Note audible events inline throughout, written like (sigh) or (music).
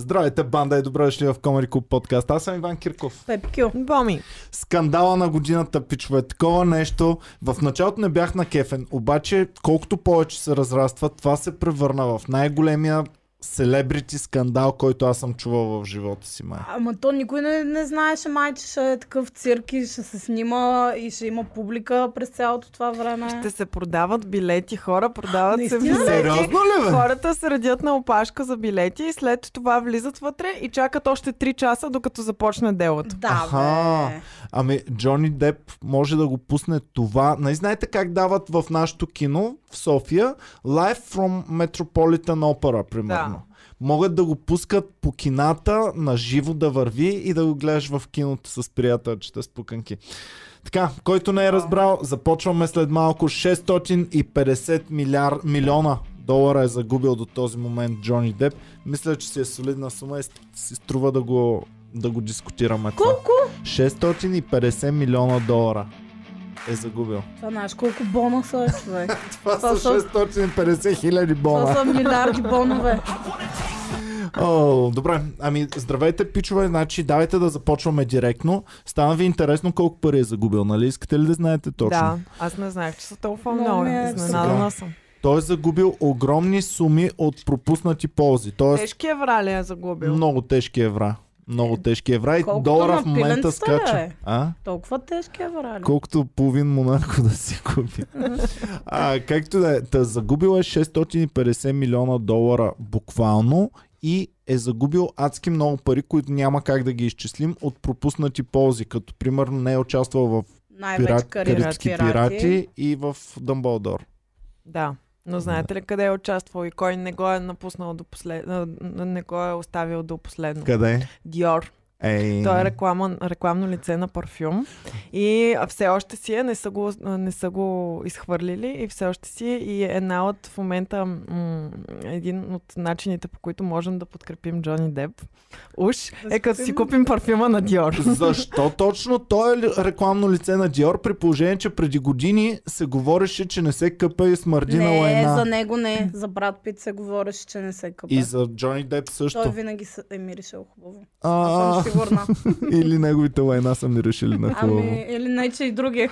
Здравейте, банда и добре дошли в Комари Клуб подкаст. Аз съм Иван Кирков. Пепкю. Боми. Скандала на годината, пичове. Такова нещо. В началото не бях на кефен, обаче колкото повече се разраства, това се превърна в най-големия селебрити скандал, който аз съм чувал в живота си, май. Ама то никой не, не знаеше, май, че ще е такъв цирк и ще се снима и ще има публика през цялото това време. Ще се продават билети, хора продават се Наистина билети. Сериозно ли, бе? Хората се редят на опашка за билети и след това влизат вътре и чакат още 3 часа, докато започне делото. Да, Аха. бе. Ами, Джони Деп може да го пусне това. Не знаете как дават в нашото кино в София Live from Metropolitan Opera, примерно. Да. Могат да го пускат по кината на живо да върви и да го гледаш в киното с приятелчета с пуканки. Така, който не е разбрал, започваме след малко 650 милиар, милиона долара е загубил до този момент Джони Деп. Мисля, че си е солидна сума и си струва да го, да го дискутираме. Колко? 650 милиона долара е загубил. Това знаеш колко бонуса е, човек. (laughs) Това Това са са- 650 хиляди Това бона. са милиарди бонове. О, добре, ами здравейте пичове, значи давайте да започваме директно. Стана ви интересно колко пари е загубил, нали? Искате ли да знаете точно? Да, аз не знаех, че са толкова Много е Изненадана съм. Той е загубил огромни суми от пропуснати ползи. Тоест Тежки евра ли е загубил? много тежки евра. Много тежки евра и Колкото долара в момента скача. бе. А? Толкова тежки е, врали. Колкото половин Монако да си купи. (laughs) а, както да е, та загубил е 650 милиона долара буквално и е загубил адски много пари, които няма как да ги изчислим от пропуснати ползи, като примерно не е участвал в Най-вече пират, Карибски пирати. пирати и в Дъмбълдор. Да. Но знаете ли къде е участвал и кой не го е напуснал до последно, не го е оставил до последно? Къде? Диор. Ей, Той е реклама, рекламно лице на парфюм и все още си е, не са, го, не са го изхвърлили и все още си е и една от в момента м- един от начините по които можем да подкрепим Джони Деп уж Да е като си купим- парфюма на Диор. (laughs) Защо точно той е рекламно лице на Диор, при положение, че преди години се говореше, че не се къпа и смърди на Не, лайна. за него не. За брат Пит се говореше, че не се къпе. И за Джони Деп също. Той винаги се е миришел хубаво. А, сигурна. (laughs) или неговите лайна са ми решили на хубаво. Ами, или не, че и други.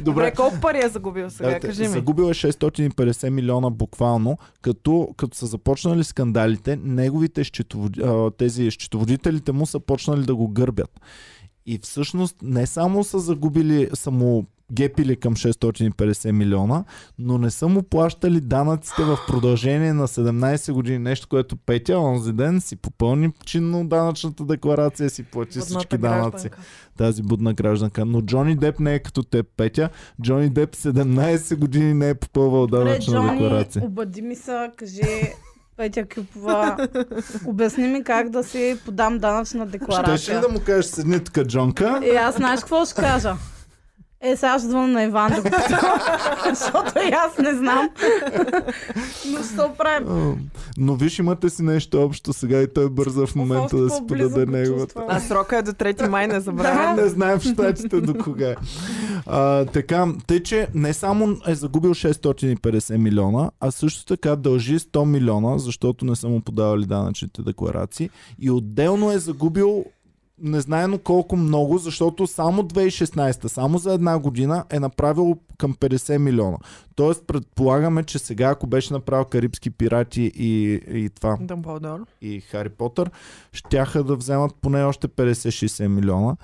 Добре, колко пари е загубил сега? Дайте, Кажи ми. Загубил е 650 милиона буквално, като, като са започнали скандалите, неговите счетоводи, а, тези счетоводителите му са почнали да го гърбят. И всъщност не само са загубили, са му гепили към 650 милиона, но не са му плащали данъците в продължение на 17 години. Нещо, което Петя онзи ден си попълни чинно данъчната декларация, си плати Будната всички данъци гражданка. тази будна гражданка. Но Джони Деп не е като теб, Петя. Джони Деп 17 години не е попълвал Добре, данъчна Джони, декларация. обади ми се, кажи Петя Кюпова, обясни ми как да си подам данъчна декларация. Щеше ли да му кажеш седни тук, Джонка? И аз знаеш какво ще кажа? Е, сега ще звъна на Иван (laughs) защото и аз не знам. Но ще. А, Но виж, имате си нещо общо сега и той бърза в момента да си подаде го неговата. А срока е до 3 май, не забравяй. Не знаем в щатите до кога. е. А, така, тъй, че не само е загубил 650 милиона, а също така дължи 100 милиона, защото не са му подавали данъчните декларации. И отделно е загубил незнаено колко много, защото само 2016, само за една година е направил към 50 милиона. Тоест предполагаме, че сега ако беше направил Карибски пирати и, и това, Дъмбълдор. и Хари Потър, щяха да вземат поне още 50-60 милиона.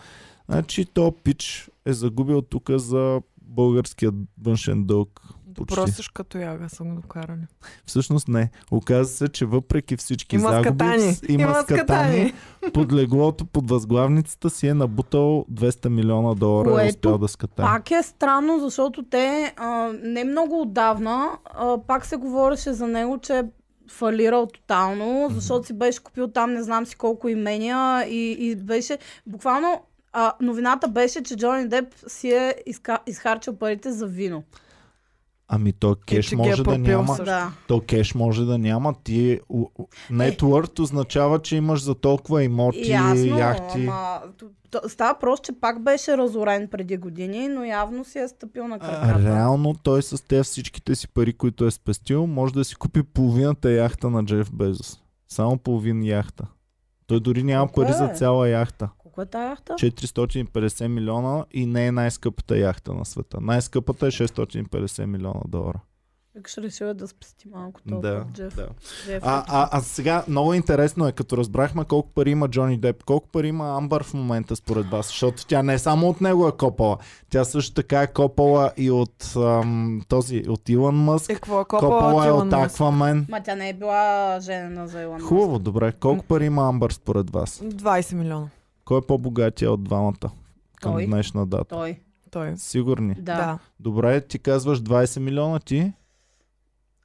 Значи то пич е загубил тук за българския външен дълг. Просто като яга са го докарали. Всъщност не. Оказва се, че въпреки всички Има загуби, скатани. има, Има скатани, скатани. под леглото, под възглавницата си е набутал 200 милиона долара и е Което успял да скатае. Пак е странно, защото те а, не много отдавна а, пак се говореше за него, че е фалирал тотално, защото си беше купил там не знам си колко имения и, и беше буквално а, новината беше, че Джони Деп си е изка, изхарчил парите за вино. Ами то кеш че ги е може да няма. Да. То кеш може да няма. Ти, у- у- net worth означава, че имаш за толкова имоти, Ясно, яхти. ама Става просто, че пак беше разорен преди години, но явно си е стъпил на краката. реално той с те всичките си пари, които е спестил, може да си купи половината яхта на Джеф Безос. Само половин яхта. Той дори няма Колко пари за е? цяла яхта. Колко е тая яхта? 450 милиона и не е най-скъпата яхта на света. Най-скъпата е 650 милиона долара. Викаш, решил е да спести малко толкова Да, Джеф. да. Джеф А, а, а сега много интересно е, като разбрахме колко пари има Джони Деп, колко пари има Амбър в момента според вас, защото тя не само от него е копала, тя също така е копала и от ам, този, от Илон Мъск, Е, какво е копала копала от е от? Аквамен. Ма тя не е била женена за Илон Мъск. Хубаво, добре. Колко пари има Амбър според вас? 20 милиона. Кой е по-богатия от двамата към Той. днешна дата? Той. Той. Сигурни. Да. Да. Добре, ти казваш 20 милиона, ти?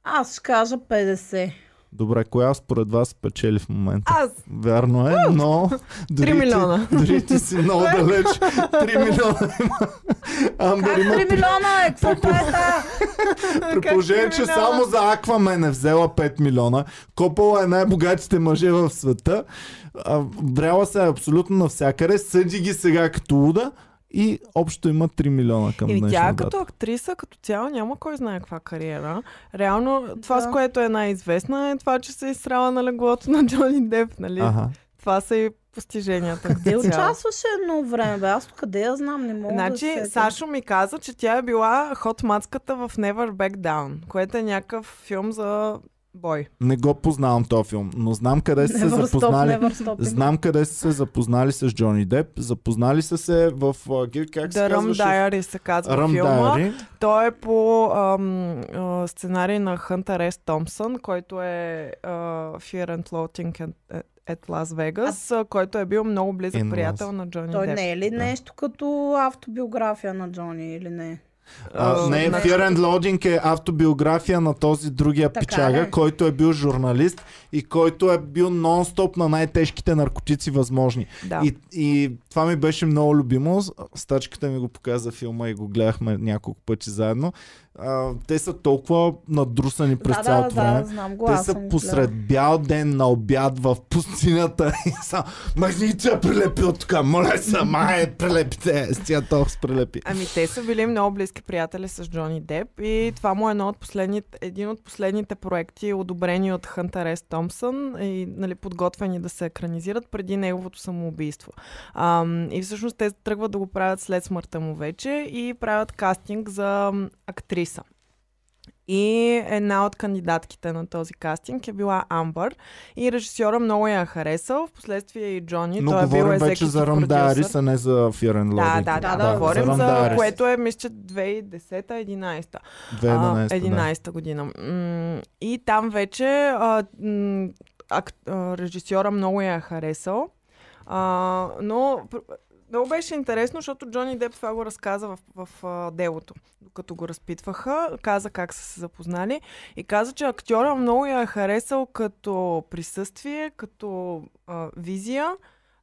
Аз ще кажа 50. Добре, коя според вас печели в момента? Аз! Вярно е, но... дори 3 ти- милиона. Дори ти си много далеч. 3 милиона има. Амбър Как има 3 милиона е? Какво тая? при положение, че само за Аквамен е взела 5 милиона. Копала е най-богатите мъже в света. Бряла се абсолютно навсякъде. Съди ги сега като луда. И общо има 3 милиона към И днешна тя дата. като актриса, като цяло няма кой знае каква кариера. Реално това, Да. с което е най-известна е това, че се е изсрала на леглото на Джони Деп, нали? Ага. Това са и постиженията. Къде участваше едно време, бе? Аз къде я знам, не мога да Значи, се сетя. Сашо ми каза, че тя е била хот мацката в Never Back Down, което е някакъв филм за бой. Не го познавам този филм, но знам къде са се Never запознали. Stop. Знам къде са се запознали с Джони Деп. Запознали са се в... а, ги- Как се The Rum? Diary се казва Ръм филма. Дайари. Той е по ам, а, сценарий на Хънтер С. Томпсън, който е а, Fear and Loathing at, at Las Vegas, а... който е бил много близък In приятел Las- на Джони Той Деп. не е ли нещо като автобиография на Джони или не? А, А, не, значи- Fear and Loading е автобиография на този другия Така пичага, ли? който е бил журналист и който е бил нон-стоп на най-тежките наркотици възможни. Да. И, и това ми беше много любимо. Стачката ми го показа филма и го гледахме няколко пъти заедно. А, те са толкова надрусани през да, цялото да, време. да, знам го, Те са посред бял ден на обяд в пустинята (laughs) и са махница прилепи от тук, моля се, май, прилепите, с тия толкова с прилепи. Ами те са били много близки приятели с Джони Деп и това му е едно от последните, един от последните проекти, одобрени от Хънтер С. Томпсън и нали, подготвени да се екранизират преди неговото самоубийство. Ам, и всъщност те тръгват да го правят след смъртта му вече и правят кастинг за м, актриса. И една от кандидатките на този кастинг е била Амбър и режисьора много я е харесал. Впоследствие и Джони, Но той е бил вече за. Diaries, а не за Fear and Да, да, да, Да, да, да, говорим за за, което е, мисля, че 2010-11. 2011, 11 година. И там вече а, ак, а, режисьора много я е харесал. А, но много беше интересно, защото Джони Деп това го разказа в, в а, делото. Докато го разпитваха, каза как са се запознали и каза, че актьора много я е харесал като присъствие, като а, визия,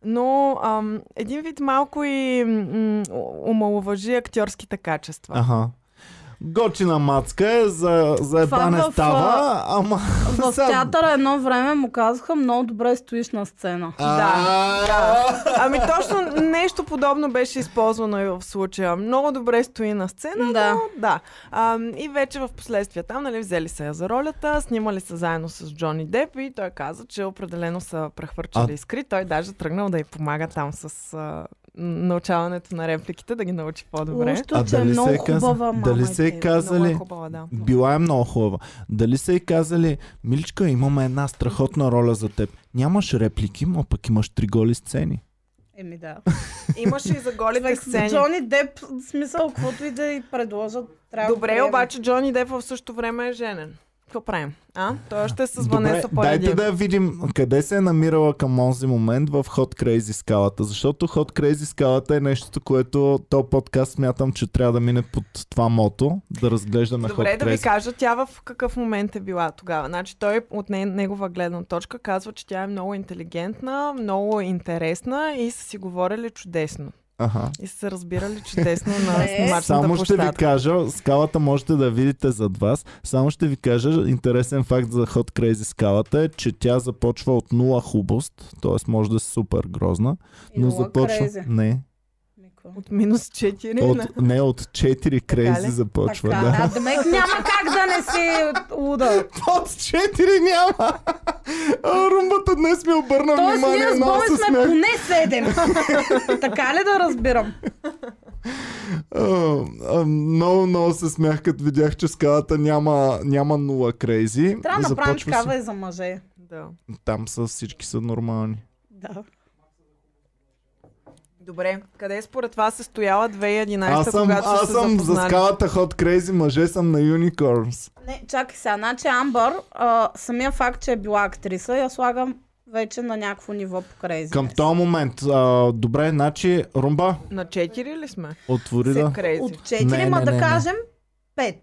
но ам, един вид малко и м- омалуважи актьорските качества. Аха. Готина мацка е, за, за ебане в, става, ама... В (laughs) сега- театъра едно време му казаха много добре стоиш на сцена. А, Ами точно нещо подобно беше използвано и в случая. Много добре стои на сцена, Да. но да. А, и вече в последствие там, нали, взели се я за ролята, снимали се заедно с Джони Деп и той каза, че определено са прехвърчали А- искри. Той даже тръгнал да й помага там с научаването на репликите, да ги научи по-добре. Лошото, А че е дали много се е каза- хубава мама. дали се е казали- Много е хубава, да. Била е много хубава. Дали са и казали, Миличка, имаме една страхотна роля за теб. Нямаш реплики, но пък имаш три голи сцени. Еми да. (laughs) Имаше и за голите сцени. Джони Деп, в смисъл, каквото и да й предложат, трябва да Добре, приеме. обаче Джони Деп в същото време е женен. Какво правим? А? Той още е с Ванеса дайте Парадиев. да видим къде се е намирала към онзи момент в Hot Crazy скалата, защото Hot Crazy скалата е нещо, което то подкаст смятам, че трябва да мине под това мото, да разглеждаме Добре, Hot да ви кажа тя в какъв момент е била тогава. Значи той от не, негова гледна точка казва, че тя е много интелигентна, много интересна и са си говорили чудесно. Аха. И са се разбирали чудесно на Е, снимачната Само ще ви площадка. кажа, скалата можете да видите зад вас. Само ще ви кажа, интересен факт за Hot Crazy скалата е, че тя започва от нула хубост, т.е. може да е супер грозна, И но започва... крейзи. Не, Никой. От минус 4 от, на... не от 4 крейзи ли? започва. Така, Да. а демек няма как да не си луда. От 4 няма! А, румбата днес ми обърна Тоест ние внимание, с много Боми се сме поне 7. (laughs) така ли да разбирам? Много, много се смях, като видях, че скалата няма, няма нула крейзи. Трябва да направим Започва такава се- и за мъже. Да. Там са всички са нормални. Да. Добре, къде според вас е стояла 2011, Аз съм, когато аз се съм за скалата Hot Crazy мъже съм на Unicorns. Не, чакай сега. Значи Амбър, а, самия факт, че е била актриса, я слагам вече на някакво ниво по крейзи. Към този момент. А, добре, значи, Румба, На 4 ли сме? отвори Се да. От 4, Не, ма не, да не, не. кажем 5.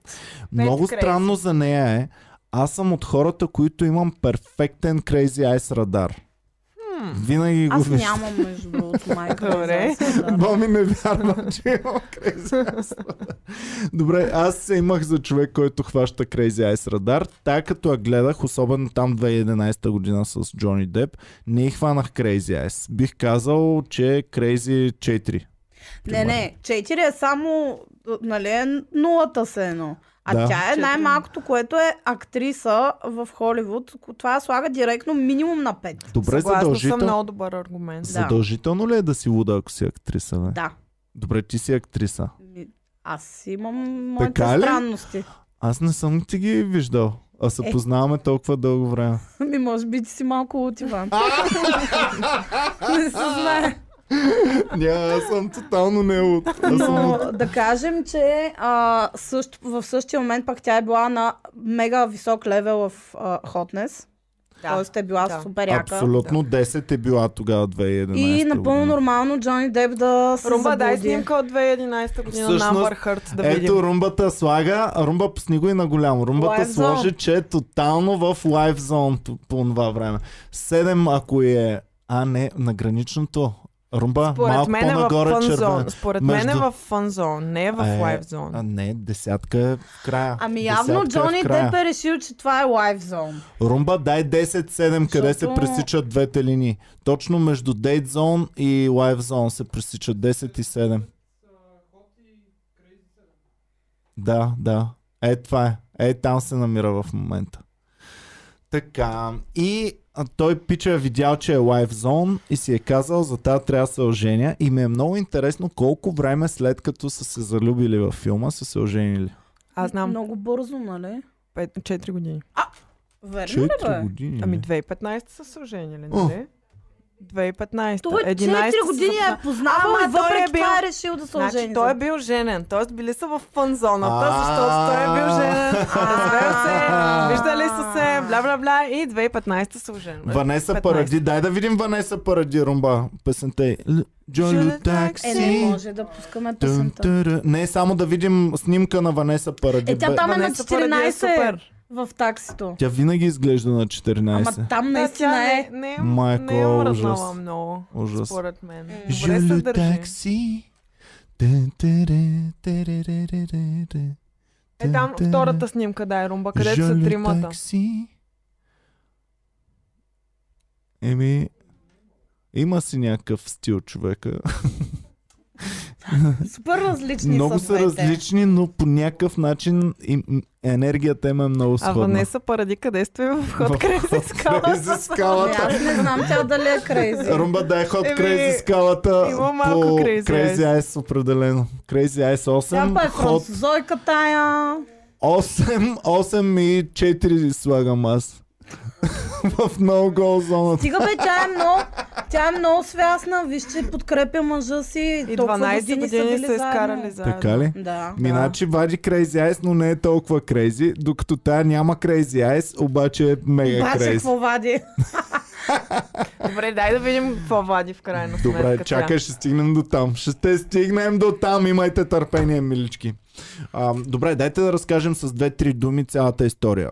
Много crazy. странно за нея е. Аз съм от хората, които имам перфектен Crazy Eyes радар. Винаги го Аз виждам. нямам, между другото, майка. Добре. Боми не вярва, че имам Crazy Eyes. Добре, аз се имах за човек, който хваща Crazy Eyes радар. Та като я гледах, особено там 2011 година с Джони Деп, не хванах Crazy Eyes. Бих казал, че е Crazy 4. Не, не, 4 е само, нали, е нулата се едно. А Да. тя е най-малкото, което е актриса в Холивуд. Това слага директно минимум на 5. Добре, Съгласна съм, задължително. много добър аргумент. Да. Задължително ли е да си луда, ако си актриса? Бе? Да. Добре, ти си актриса. Аз имам моите Така ли? странности. Аз не съм ти ги виждал. А се Е. познаваме толкова дълго време. (laughs) Ми, може би ти си малко от Иван. (laughs) (laughs) не се знае. (laughs) Няма, аз съм тотално не от. Но да кажем, че а, също, в същия момент пак тя е била на мега висок левел в а, хотнес. Тоест е била да. супер яка. Абсолютно 10 е била тогава 2011 И напълно година. нормално Джони Деп да се Румба, дай заблуди. снимка от 2011 година Всъщност, на Амбър Хърт да видим. Ето румбата слага, румба пусни го и на голямо. Румбата Live сложи, zone. че е тотално в лайв зон по, по това време. 7 ако е... А, не, на граничното. Румба, Според малко мен е в по-нагоре червен. зон. Според мен е Между- в фън зон, не е в Е, лайв зон. А не, десятка е в края. Ами явно е в Джони. Деп е решил, че това е лайв зон. Румба, дай 10-7, къде се Защото- пресичат двете линии. Точно между Zone и Zone се пресичат 10 и 7. Да, да. Е, това е. Е, там се намира в момента. Така. И а, той пича е видял, че е Live Zone и си е казал, за тази трябва да се оженя. И ми е много интересно колко време след като са се залюбили във филма, са се оженили. Аз знам Много бързо, нали? 4 години. Верно ли 4 бе? години. Ами бе. 2015 са се оженили, нали? 2015. Той 11 4 са години е познавал Ама въпреки е бил- това е решил да се Значи ожени. той е бил женен, т.е. били са в фън зоната, А. защото той е бил женен. Разбира се, виждали са се, бла бла бла и 2015 са оженили. Ванеса 15. Паради. Дай да видим Ванеса Паради, румба. Песента е Джолю Жолю Е, не такси. може да пускаме песента. Не, само да видим снимка на Ванеса Паради. Е, тя там е на Ванеса Паради е 14 супер. В таксито. Тя винаги изглежда на Ама 14. там Да, наистина тя е. не, не, Майко, не е ужас. много, Ужас. според мен. Жолю държи. такси. Е там втората снимка, дай румба, където са тримата. такси. Еми, има си някакъв стил човека. (laughs) Супер различни Много са са двете. различни, но по някакъв начин им, енергията им е много А сходна. Ванеса Паради къде стои в ход край Hot скала? Crazy Ами скалата. аз не знам тя дали е крейзи. Румба дай ход Еми, Crazy скалата има малко Crazy Ice определено. Ice Тя 8, па е ход французойка тая. 8, 8 и 4 слагам аз. (laughs) в много гол зоната. Стига бе, тя е много, тя е много свясна. Виж, че подкрепя мъжа си. И Толкова 12 години, години са са изкарали заедно. Така ли? Да. Миначи вади Crazy Ice, но не е толкова крейзи, докато тая няма Crazy Ice, обаче е мега Обаче крейзи. какво вади? (laughs) Добре, дай да видим какво вади в крайна сметка. Добре, тя. чакай, ще стигнем до там. Ще те стигнем до там, имайте търпение, милички. А, добре, дайте да разкажем с две-три думи цялата история.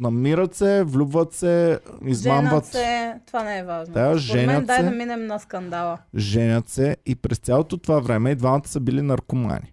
Намират се, влюбват се, измамват, се, това не е важно. Да, женят мен, дай се. да минем на скандала. женят се и през цялото това време и двамата са били наркомани.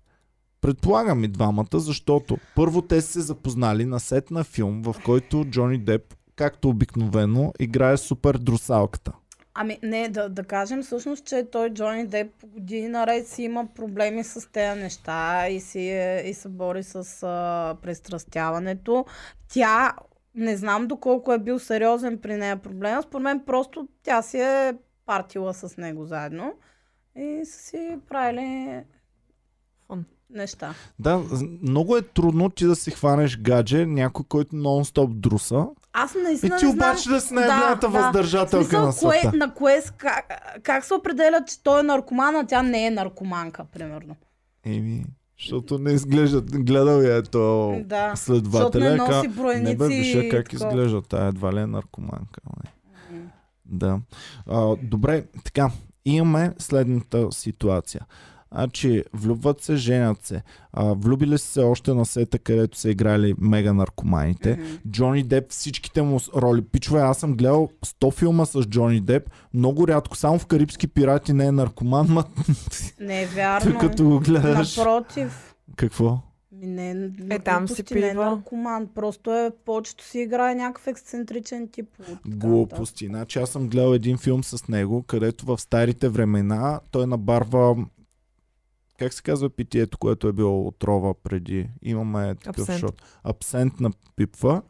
Предполагам и двамата, защото първо те са се запознали на сет на филм, в който Джони Деп, както обикновено, играе супер друсалката. Ами не, да, да кажем всъщност, че той Джони Деп години наред си има проблеми с тези неща и, си е, и се бори с а, пристрастяването. Тя, не знам доколко е бил сериозен при нея проблема, според мен просто тя си е партила с него заедно и са си правили Фън. неща. Да, много е трудно ти да си хванеш гадже, някой, който нон-стоп друса. Аз И наистина ти не знам... обаче да си най-голямата Да, да. въздържателка Смисъл, на кое, света. на кое, как, как се определя, че той е наркоман, а тя не е наркоманка, примерно? Еми, защото не изглежда. Гледал я е то Да. следователя. Не и носи броеници Не бе, виша и как такова. изглежда. Тая едва ли е наркоманка. Не. Да. А, добре, така. Имаме следната ситуация. Значи, влюбват се, женят се. А, влюбили се още на сета, където са играли мега наркоманите. Мгм. Джони Деп, всичките му роли. Пичове, аз съм гледал 100 филма с Джони Деп. Много рядко. Само в Карибски пирати не е наркоман, ма Не е вярно. (laughs) като го гледаш. Напротив. Какво? Ми не, на Е, там си глупости, не е пива. наркоман. Просто е, повечето си играе някакъв ексцентричен тип. от. Глупости. Значи аз съм гледал един филм с него, където в старите времена той набарва как се казва питието, което е било отрова преди? Имаме такъв Абсент. шот. Абсент на пипва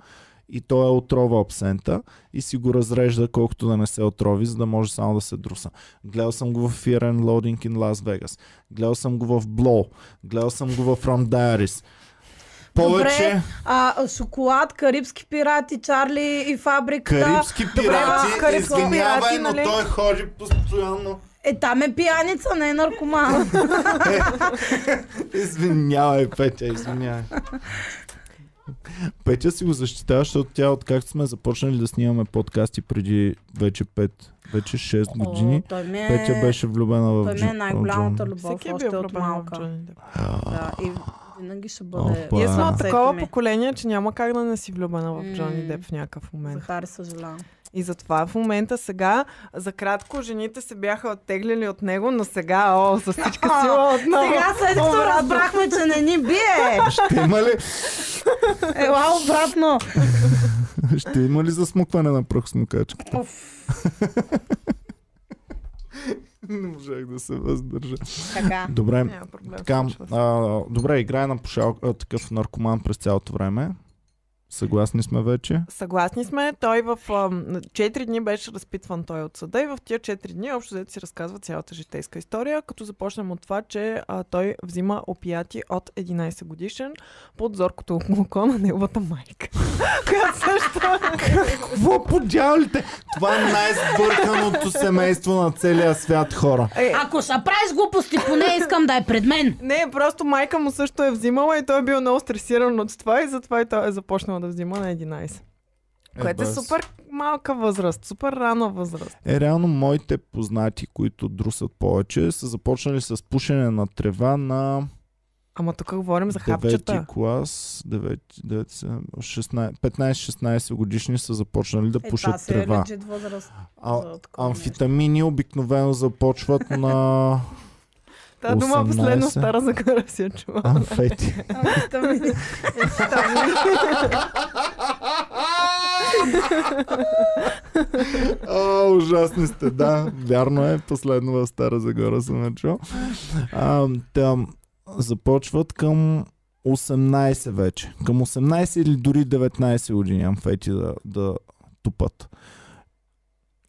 и той е отрова абсента и си го разрежда колкото да не се отрови, за да може само да се друса. Гледал съм го в Fear and Loading in Las Vegas. Гледал съм го в Blow. Гледал съм го в From Diaries. Повече Добре, а, шоколад, карибски пирати, Чарли и фабриката. карибски пирати, а, карибски извинявай, пирати, но нали? той ходи постоянно. Е, там е пияница, не е наркоман. (laughs) Извинявай, Петя, извинявай. Петя си го защитава, защото тя, откакто сме започнали да снимаме подкасти преди вече 5, вече 6 години, О, той ми е... Петя беше влюбена в Той ми е най-голямата Джон. любов, Всеки е още бил от малка. Да, и винаги ще бъде... Опа. Ние сме от такова поколение, че няма как да не си влюбена в Джони. Деп в някакъв момент. Захари съжалявам. И затова в момента сега, за кратко, жените се бяха оттеглили от него, но сега, о, с всичка сила отново. Сега след като разбрахме, че не ни бие, Ще има ли, ела обратно. ще има ли засмукване на пръх смукачката? (laughs) Не можах да се въздържа. така. Добре, Няма проблем. така, а, добре, играе на пошал, а, такъв наркоман през цялото време. Съгласни сме вече. Съгласни сме. Той в 4 дни беше разпитван той от съда и в тия 4 дни общо взето си разказва цялата житейска история, като започнем от това, че а, той взима опияти от 11 годишен под зоркото око на неговата майка. (laughs) която също Какво по дяволите? Това е най-сбърканото семейство на целия свят хора. е, Ако ще правиш глупости, поне искам да е пред мен. Не, просто майка му също е взимала и той е бил много стресиран от това и затова и той е започнал да взима на 11. Което е супер малка възраст, супер рана възраст. Е, реално моите познати, които друсат повече, са започнали с пушене на трева на Ама тук говорим за 9 хапчета. клас, 9, 9, 16, 15-16 годишни са започнали да Е, това пушат си е трева. легит възраст. А, нещо. амфитамини обикновено започват на (laughs) Та дума 18. последно стара загора си я чува. амфети. О, ужасни сте, да. Вярно е, последно в Стара Загора съм я чул. Там, започват към 18 вече. Към 18 или дори 19 години амфети да, да тупат.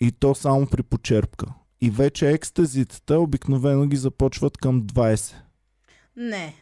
И то само при почерпка. И вече екстазитата обикновено ги започват към 20. Не.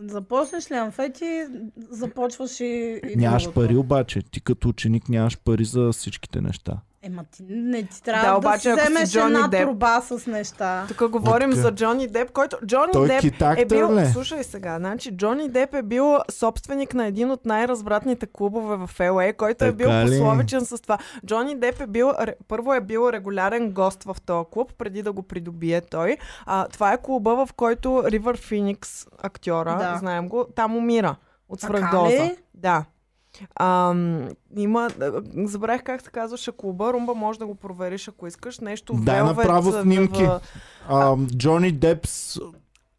Започнеш ли амфети, започваш и, и Нямаш другото. пари обаче. Ти като ученик нямаш пари за всичките неща. Ема ти не ти трябва Да, да, обаче, ако си вземеш една Деп- труба с неща. Тук говорим Така. за Джони Деп, който... Джони Той Деп китактор е бил... ли? е? Слушай сега, значи Джони Деп е бил собственик на един от най-развратните клубове в ЛА, който е бил Така ли? пословичен с това. Джони Деп е бил... Първо е бил регулярен гост в този клуб, преди да го придобие той. А, това е клуба, в който Ривър Феникс, актьора, Да. знаем го, там умира от Така свръхдоза. Да. Ам, има, а, забравих как се казваше клуба, Румба може да го провериш, ако искаш. Нещо Дай Velvet направо снимки. Johnny Depp's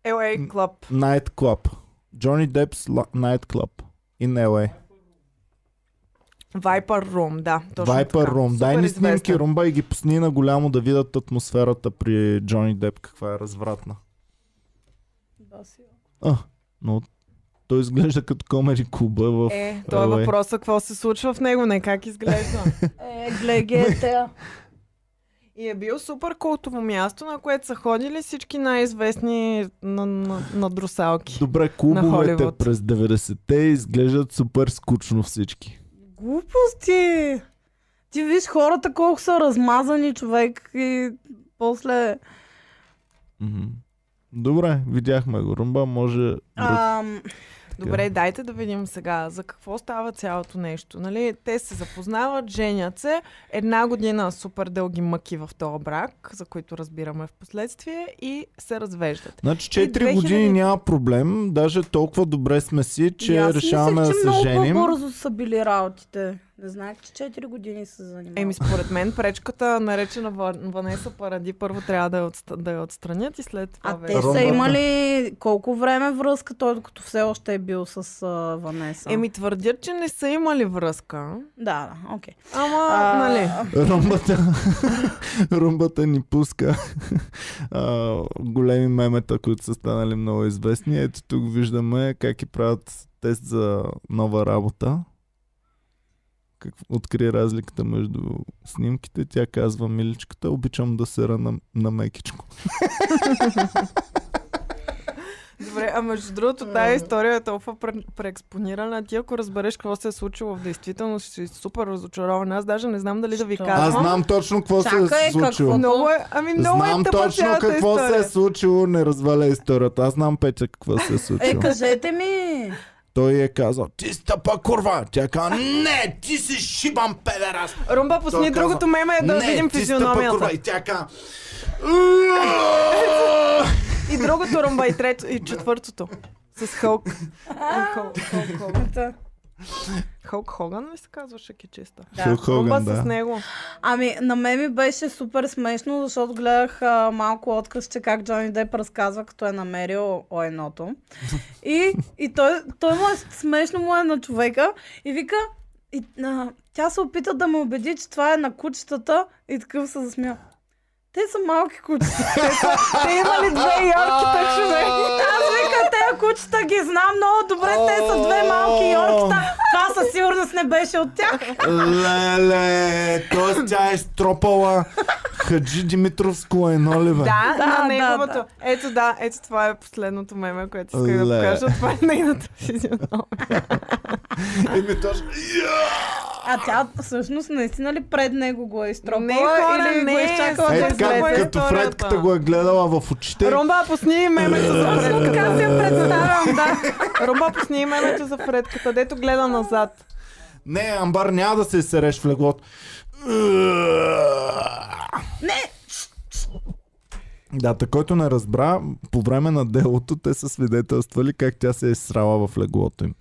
LA Club. Night Club. Johnny Depp's La- Night Club in LA. Viper Room, да. Точно Viper така. Room. Дай Супер ни снимки. Румба, и ги пусни на голямо да видят атмосферата при Джони Деп, каква е развратна. А, но той изглежда като комери клуба в... Е, той е въпросът какво се случва в него, не как изглежда. Е, глегете. И е бил супер култово място, на което са ходили всички най-известни на, на, на друсалки. Добре, клубовете през 90-те изглеждат супер скучно всички. Глупости! Ти виж хората колко са размазани човек и после... Добре, видяхме го. Румба може... Ам, Добре, дайте да видим сега за какво става цялото нещо. Нали? Те се запознават, женят се, една година супер дълги мъки в този брак, за които разбираме в последствие, и се развеждат. Значи И 4 години 2000 няма проблем. Даже толкова добре сме си, че и аз решаваме да се много женим. по-бързо са били работите. Не знаех, че 4 години се занимават. Еми, според мен, пречката, наречена Ва- Ванеса Паради, първо трябва да я, отст... да я отстранят и след това А вече. те са имали колко време връзка, той докато все още е бил с а, Ванеса? Еми, твърдят, че не са имали връзка. Да, да, окей. Ама, А, нали? Румбата, румбата ни пуска а, големи мемета, които са станали много известни. Ето тук виждаме как и правят тест за нова работа. Как открие разликата между снимките. Тя казва, миличката, обичам да сера на, на мекичко. Добре, а между другото, тази история е толкова пре- преекспонирана. Ти ако разбереш какво се е случило в действителност, ще си супер разочарован. Аз даже не знам дали да ви казвам. Аз знам точно какво се Чакай, е случило. какво? Много е, ами много Знам е тъпа точно какво история. се е случило, не разваля историята. Аз знам Петя какво се е Е, случило. кажете ми! Той е казал, ти стъпа курва. Тя каза, не, ти си шибан педерас. Румба, пусни другото меме е да не, видим физиономията. курва. И тя каза, И другото румба, и трето, и четвъртото. С Хълк. Хълк, Хълк, Хълк. (laughs) Хълк Хоган ли се казваше кичиста? Хил Румба Хоган, с да. него. Ами, на мен ми беше супер смешно, защото гледах а, малко отказ, че как Джони Деп разказва, като е намерил ойното. (laughs) И, и той, той му е смешно му е на човека и вика, и, а, тя се опита да ме убеди, че това е на кучетата и такъв се засмя. Те са малки кучета. Те имали две йорките, човек. Аз вика, те кучета ги знам много добре, те са две малки йоркита. Със сигурност не беше от тях. Леле, т.е. тя е стропала Хаджи Димитровско едно ли бе? Да, Да, на да, неговото. да. Ето да, ето това е последното меме, което исках да Ле. покажа. Това е нейната физиономия. Еми точно. А тя всъщност наистина ли пред него го е изтропала Не, хора, или го не, е изчакала Е е да така, като. Фредката го е гледала в очите. Румба, пусни мемето за Фредката. така си я представям, да. Румба, пусни мемето за Фредката, дето гледа назад. Не, Амбар няма да се сереш в леглото. Не, Да, та който не разбра, по време на делото те са свидетелствали как тя се е срала в леглото им.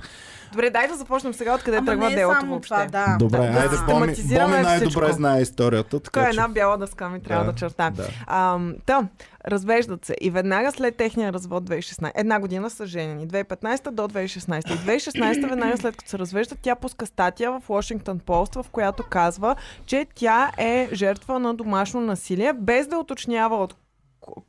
Добре, дай да започнем сега, откъде ама тръгва не е делото само въобще. това, да. Добре, да айде, Боми, систематизираме Боми най-добре всичко. знае историята. Така, е че... една бяла дъска, ми трябва да, Да, черта. да. Ам, та, развеждат се и веднага след техния развод 2016, една година са женени, 2015 до 2016. И 2016 веднага след като се развеждат, тя пуска статия в Washington Post, в която казва, че тя е жертва на домашно насилие, без да уточнява от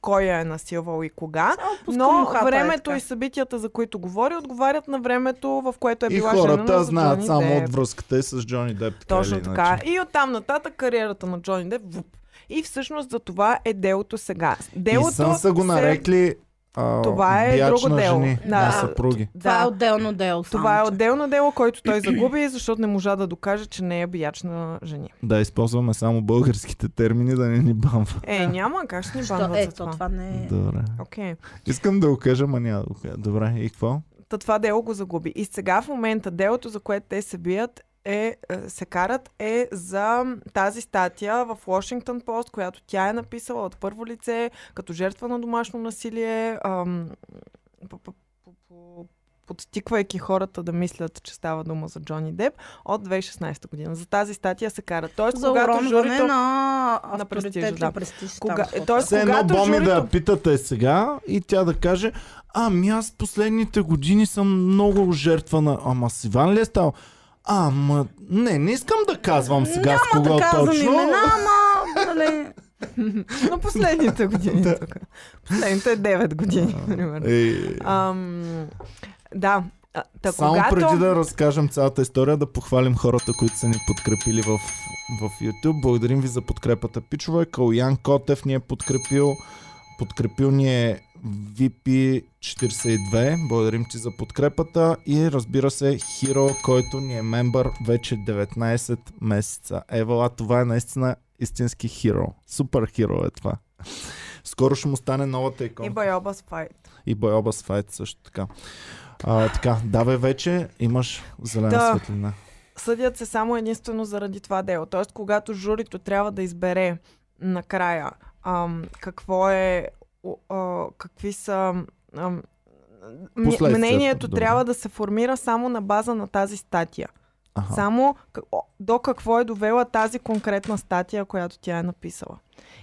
кой я е насилвал и кога. Но мухата, е времето и събитията, за които говори, отговарят на времето, в което е И била женена хората за знаят Джони само Деп. от връзката и с Джони Деп. Така Точно или така. И оттам нататък кариерата на Джони Деп. Вуп. И всъщност за това е делото сега. И Делото сън са го се- нарекли а, Това е друго на дело. жени, Да. на съпруги. Това е отделно дело. Това е отделно дело, който той (clears throat) загуби, защото не можа да докаже, че не е бияч на жени. Да, използваме само българските термини, да не ни бамва. Е, няма, как ще ни Що, банват е, за то това? това не е... Добре. Окей. Искам да го кажа, ма няма да го кажа. Добре, и какво? Та това дело го загуби. И сега в момента делото, за което те се бият, е, е, се карат е за тази статия в Washington Post, която тя е написала от първо лице, като жертва на домашно насилие, ам, подстиквайки хората да мислят, че става дума за Джони Деп от 2016 година. За тази статия се карат. Тоест, За когато журито... на на престижа, да. престиж. Кога- там, е, тоест, Все едно Боми журито- да я питате сега и тя да каже Ами аз последните години съм много жертва на... Ама с Иван ли е стал? Ама, не, не искам да казвам сега с Няма кого да казвам точно. имена, ама... Нали, (laughs) на последните години. тук. Последните 9 години, примерно. Ам, да. Та, Само когато... преди да разкажем цялата история, да похвалим хората, които са ни подкрепили в, в YouTube. Благодарим ви за подкрепата, пичове. Калян Котев ни е подкрепил. Подкрепил ни е VP42. Благодарим ти за подкрепата. И разбира се, Хиро, който ни е мембър вече 19 месеца. Евала, това е наистина истински хиро. Супер хиро е това. (laughs) Скоро ще му стане новата И икона. Байобас файт. И Байобас Файт също така. А, така, давай вече, имаш зелена Да. светлина. Съдят се само единствено заради това дело. Тоест, когато журито трябва да избере накрая ам, какво е, а, какви са... Последствията, мнението трябва да се формира само на база на тази статия. Аха. Само до какво е довела тази конкретна статия, която тя е написала.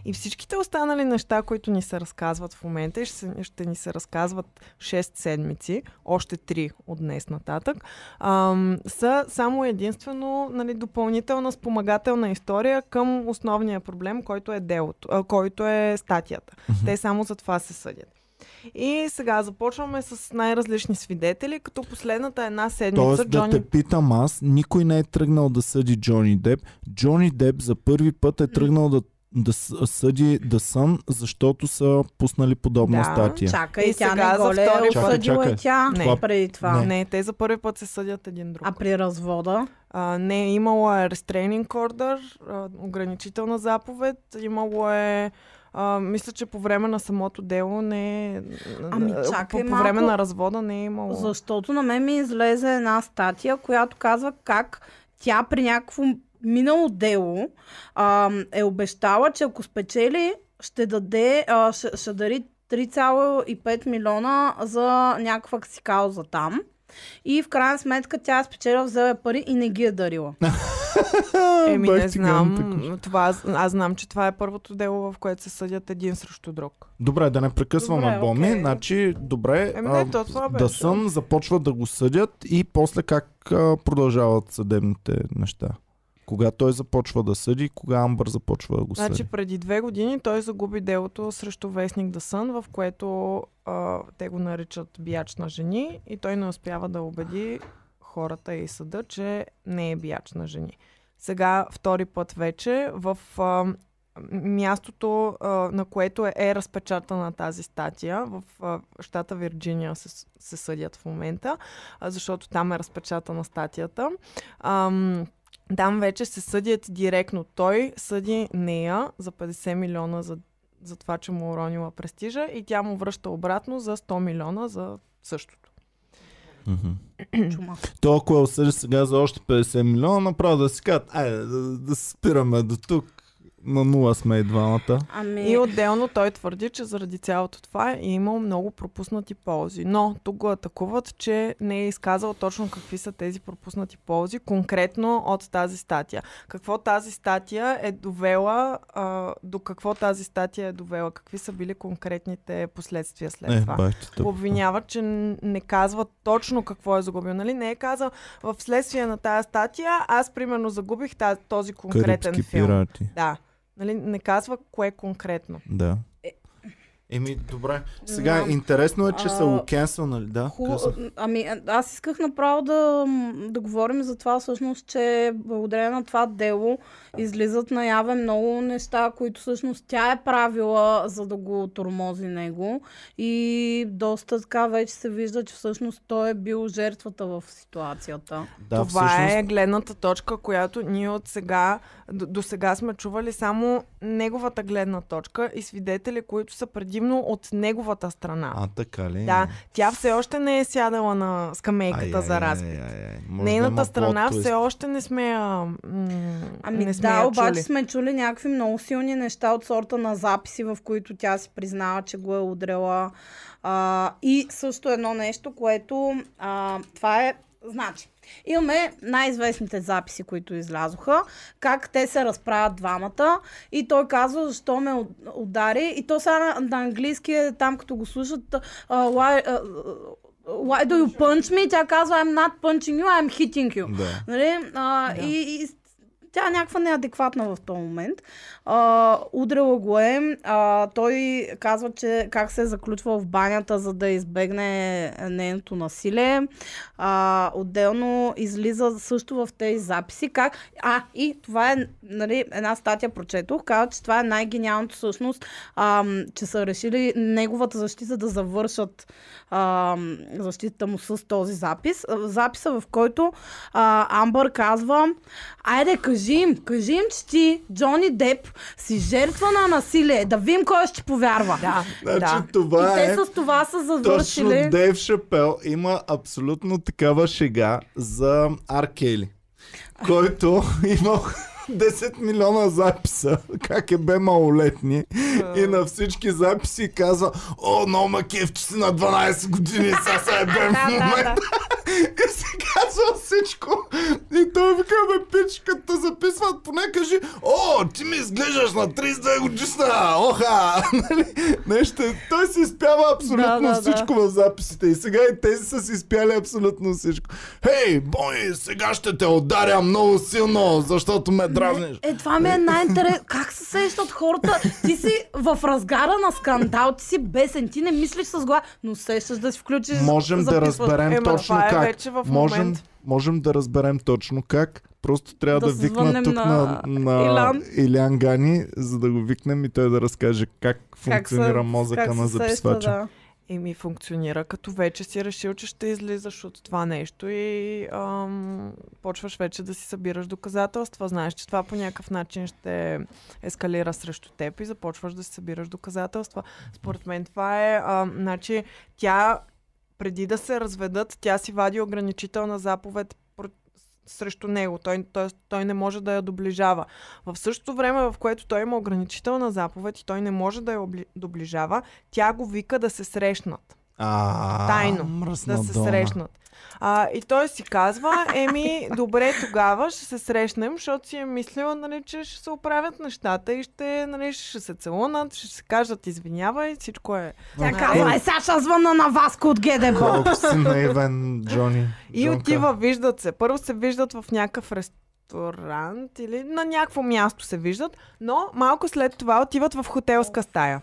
И всичките останали неща, които ни се разказват в момента, и ще, ще ни се разказват 6 седмици, още 3 от днес нататък, ам, са само единствено нали, допълнителна спомагателна история към основния проблем, който е делото, а, който е статията. Мгм. Те само за това се съдят. И сега започваме с най-различни свидетели, като последната една седмица Тоест да Джони те питам аз, никой не е тръгнал да съди Джони Деп. Джони Деп за първи път е тръгнал да, да съди The Sun, защото са пуснали подобна Да, статия. Чакай, И тя сега за е втори път- осъдила Чакай, и тя Не. преди това. Не. Не, те за първи път се съдят един друг. А при развода? А, не, имало е restraining order, ограничителна заповед, имало е а, мисля, че по време на самото дело не е... Ами, чакай по, по време малко. на развода не е имало. Защото на мен ми излезе една статия, която казва как тя при някакво минало дело а, е обещала, че ако спечели, ще даде, а, ще, ще дари 3,5 милиона за някаква си кауза там. И в крайна сметка тя е спечелила, взела пари и не ги е дарила. (laughs) (laughs) Еми, Бах не знам. Това, аз, аз знам, че това е първото дело, в което се съдят един срещу друг. Добре, да не прекъсваме Добре, Боми. окей. Значи, добре, Еми, не, то това да. Сън започват да го съдят и после как а, продължават съдебните неща. Кога той започва да съди, кога Амбър започва да го Значи съди. преди две години той загуби делото срещу вестник Да Сън, в което а, те го наричат бияч на жени и той не успява да убеди хората и съда, че не е бияч на жени. Сега втори път вече в а, мястото, а, на което е, е разпечатана тази статия, в а, щата Вирджиния се, се съдят в момента, а, защото там е разпечатана статията. Ам, там вече се съдят директно. Той съди нея за 50 милиона за, за това, че му е уронила престижа и тя му връща обратно за 100 милиона за същото. Мгм. Чума. То ако е осъди сега за още 50 милиона, направо да си кажат, айде да, да спираме до тук. На нула сме и двамата. Ами, И отделно той твърди, че заради цялото това е имал много пропуснати ползи. Но тук го атакуват, че не е изказал точно какви са тези пропуснати ползи, конкретно от тази статия. Какво тази статия е довела, а, до какво тази статия е довела, какви са били конкретните последствия след Е, това. бах ти Го тъп. обвиняват, че не казва точно какво е загубил. Нали? Не е казал в следствие на тази статия, аз примерно загубих тази, този конкретен Карибски филм. пирати. Да. Нали? Не казва кое конкретно. Да. Еми, добре. Сега, знам. интересно е, че са А, го кенсълнали, да? Ху... Ами, аз исках направо да, да говорим за това всъщност, че благодарение на това дело излизат наяве много неща, които всъщност тя е правила, за да го тормози него. И доста така вече се вижда, че всъщност той е бил жертвата в ситуацията. Да, Това всъщност, е гледната точка, която ние от сега, до, до сега сме чували само неговата гледна точка и свидетели, които са предимно от неговата страна. А, така ли? Да, тя все още не е сядала на скамейката Ай, за разпит. ай, ай, ай. Може да Нейната има страна все още не сме я, м- Ами не сме да, я обаче чули. сме чули някакви много силни неща от сорта на записи, в които тя си признава, че го е удрела. А, и също едно нещо, което а, това е, значи, имаме най-известните записи, които излязоха, как те се разправят двамата и той казва, защо ме уд- удари и то сега на, на английски е там, като го слушат, а, why, а, why do you punch me? Тя казва, I'm not punching you, I'm hitting you. Да. Нали? А, Да. и, и тя е някаква неадекватна в този момент. А, удрила го е. А, той казва, че как се е заключвал в банята, за да избегне нейното насилие. А, отделно излиза също в тези записи. Как... А, и това е нали, една статия прочетох. Казва, че това е най-гениалното всъщност, а, че са решили неговата защита да завършат а, защитата му с този запис. Записа, в който а, Амбър казва Айде, кажи им, кажи им, че ти, Джони Деп, си жертва на насилие. Да видим кой ще повярва. Да, Значи да. това И е... те с това са Точно завършили. Дейв Шапел има абсолютно такава шега за Аркели, който (laughs) има 10 милиона записа, как е бе малолетни и на всички записи казва О, но макев, че си на 12 години, сега се е бе в момента. И се казва всичко. И той вика, бе, пич, като те записват, поне кажи, о, ти ми изглеждаш на 32 годишна, оха! (laughs) Нали? Нещо, той си изпява абсолютно Да, да, да. всичко в записите. И сега и тези са си изпяли абсолютно всичко. Хей, Бони, сега ще те ударя много силно, защото ме дразниш. Е, това ми е най-интересно. Как се сещат хората? Ти си в разгара на скандал, ти си бесен, ти не мислиш с глава, но сещаш да си включиш. Можем да разберем Ема, точно това е как. вече в можем, момент. можем да разберем точно как. Просто трябва да, Да да викна тук на на, на Илян. Илян Гани, за да го викнем и той да разкаже как Как функционира се- мозъка как на се сеща, записвача. Да. Еми функционира, като вече си решил, че ще излизаш от това нещо и ам, почваш вече да си събираш доказателства. Знаеш, че това по някакъв начин ще ескалира срещу теб и започваш да си събираш доказателства. Според мен това е, ам, значи, тя преди да се разведат, тя си вади ограничителна заповед срещу него. Той, той, той не може да я доближава. В същото време, в което той има ограничителна заповед и той не може да я обли... доближава, тя го вика да се срещнат. А, Тайно, мръсна да се Дона. срещнат. А, и той си казва, еми, добре, тогава ще се срещнем, защото си е мислила, нали, че ще се оправят нещата и ще, нали, ще се целунат, ще се кажат извинявай, всичко е. Тя Е, казва, е, сега ще звънна на Васко от ГДБ. Колко си наивен, Джони. И Джонка. отива, виждат се. Първо се виждат в някакъв ресторант или на някакво място се виждат, но малко след това отиват в хотелска стая.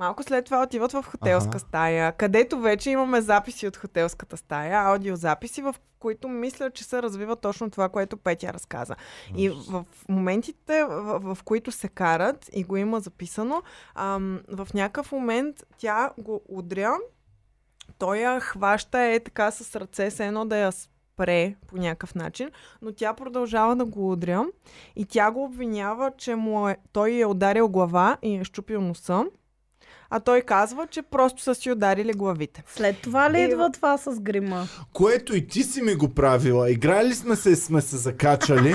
Малко след това отиват в хотелска Аха. стая, където вече имаме записи от хотелската стая, аудиозаписи, в които мисля, че се развива точно това, което Петя разказа. И в моментите, в, в които се карат и го има записано, ам, в някакъв момент тя го удря, той я хваща е така с ръце, се едно да я спре по някакъв начин, но тя продължава да го удря и тя го обвинява, че му е, той е ударил глава и е щупил носа, а той казва, че просто са си ударили главите. След това ли И- идва това с грима? Което и ти си ми го правила. Играли сме се, сме се закачали.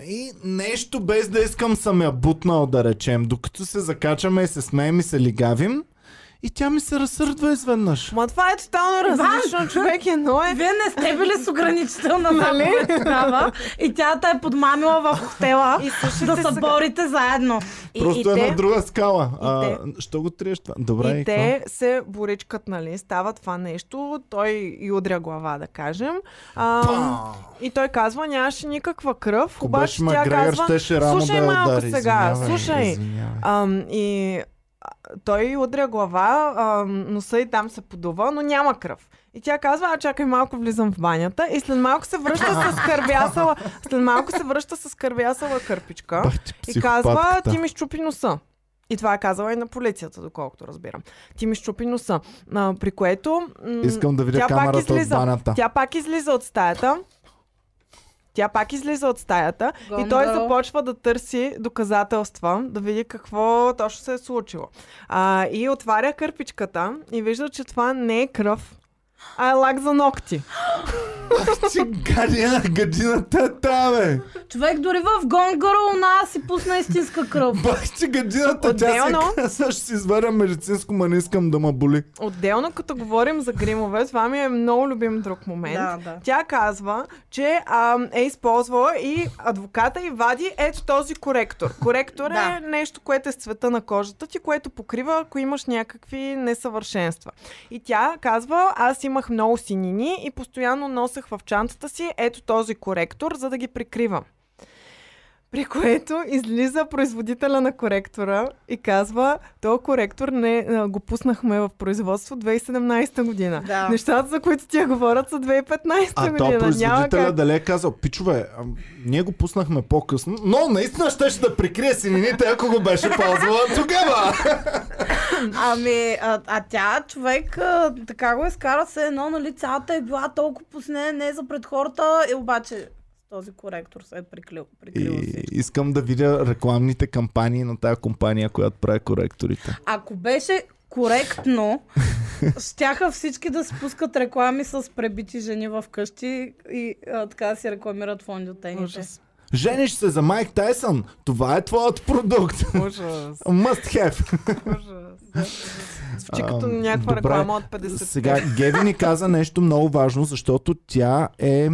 И нещо без да искам съм я бутнал, да речем. Докато се закачаме и се смеем и се лигавим. И тя ми се разсърдва изведнъж. Ма това е тотално различно, човек е, но е... Вие не сте били с ограничителна (laughs) Нали? тогава и тя те е подмамила в хотела И да се сега. борите заедно. И, Просто и е те, на друга скала. и А, те- що го триеш това? Добре, и и те се боричкат, нали? Става това нещо, той и удря глава, да кажем. А, какво? и той казва, нямаше никаква кръв, Ако обаче тя Макгрегор, казва, слушай да малко удари. сега, Извинявай, слушай. извинявай. Ам, и той удря глава, а, носа и там се подува, но няма кръв. И тя казва, а чакай малко влизам в банята и след малко се връща с кървясала, след малко се връща с кървясала кърпичка Бах ти и казва, ти ми щупи носа. И това е казала и на полицията, доколкото разбирам. Ти ми щупи носа. А, при което... м, Искам да видя тя пак камерата от излиза. банята. Тя пак излиза от стаята. Тя пак излиза от стаята и той започва да търси доказателства, да види какво точно се е случило. А, и отваря кърпичката и вижда, че това не е кръв, а е лак за ногти. Гадина, гадината е та, бе. Човек дори в Гонгъра у нас си пусна истинска кръв. (laughs) Бах, че гадината, тя Отделно- се казва, ще си изваря медицинско, ма не искам да ма боли. Отделно, като говорим за гримове, това ми е много любим друг момент. Да, да. Тя казва, че а, е използвала и адвоката и вади ето този коректор. Коректор Да. е нещо, което е с цвета на кожата ти, което покрива, ако имаш някакви несъвършенства. И тя казва, аз имах много синини и постоянно носех в чантата си ето този коректор, за да ги прикривам. При което излиза производителя на коректора и казва, този коректор не, а, го пуснахме в производство 2017 година. Да. Нещата, за които тя говорят, са 2015 А то година. Няма производителя как. дали е казал, пичове, а, ние го пуснахме по-късно, но наистина ще, ще да прикрие синините, ако го беше ползвала тогава. (coughs) Ами, а, а тя човек а, така го изкара се едно, нали, цялата е била толкова пусне, не за пред хората, и обаче този коректор се е приклил, прикрил И всичко. искам да видя рекламните кампании на тая компания, която прави коректорите. Ако беше коректно, (laughs) щяха всички да спускат реклами с пребити жени в къщи и а, така да си рекламират фондиотените. Жениш се за Майк Тайсън, това е твоят продукт. Ужас. (laughs) Must have. Ужас. Звучи като някаква реклама от 50 Сега Геви ни каза нещо много важно, защото тя е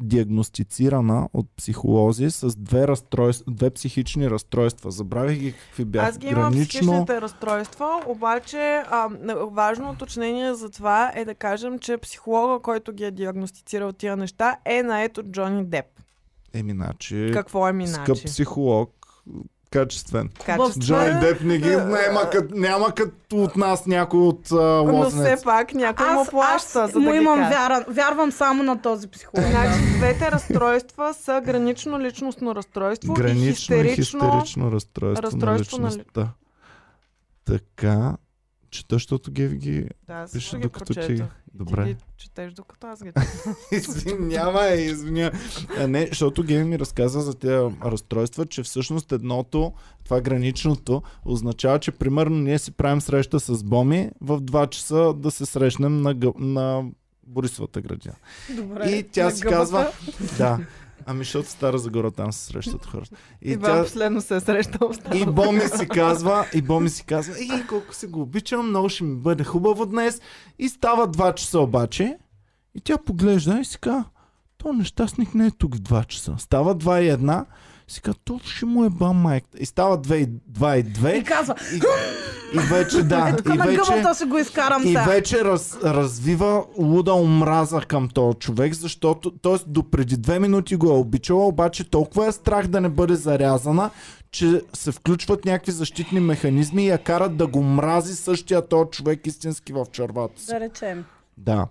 диагностицирана от психолози с две, разстройства, две психични разстройства. Забравих ги какви бяха. Аз ги имам психичните разстройства, обаче а, важно уточнение за това е да кажем, че психолога, който ги е диагностицирал тия неща, е наед от Джони Деп. Еми, значи, Какво е ми скъп начи? психолог, качествен. Качество. Джони Деп не ги няма, кът, няма като от нас някой от а, Но все пак някой му плаща, аз за да му ги имам вяра, вярвам само на този психолог. Значи двете разстройства са гранично личностно разстройство Гранично и и хистерично. хистерично разстройство, разстройство на на личността. Така, чета, защото Геви ги Да, аз пише ги докато че... прочетох. Добре. Ти ги четеш докато аз ги чета. (laughs) Извинявай, извиня. А, Не, защото Геви ми разказа за тези разстройства, че всъщност едното, това граничното, означава, че примерно ние си правим среща с Боми в 2 часа да се срещнем на, гъ- на Борисовата градина. Добре. И тя си гъбата. казва, да, ами защото в Стара Загора там се срещат хората. И Иван тя, последно се е срещал с и Боми си казва, и Боми си казва, и колко се го обичам, много ще ми бъде хубаво днес. И става 2 часа обаче, и тя поглежда и си казва, то нещастник не е тук в 2 часа. Става 2 и 1, си казва, то ще му е ба майк. И става 2 и 2 и 2. И казва, И, и вече да, (laughs) тук и на вече, гъбата ще го изкарам и сега. вече раз, развива луда омраза към този човек, защото т.е. до преди две минути го е обичала, обаче толкова е страх да не бъде зарязана, че се включват някакви защитни механизми и я карат да го мрази същия този човек истински в червата си. Да речем. Да.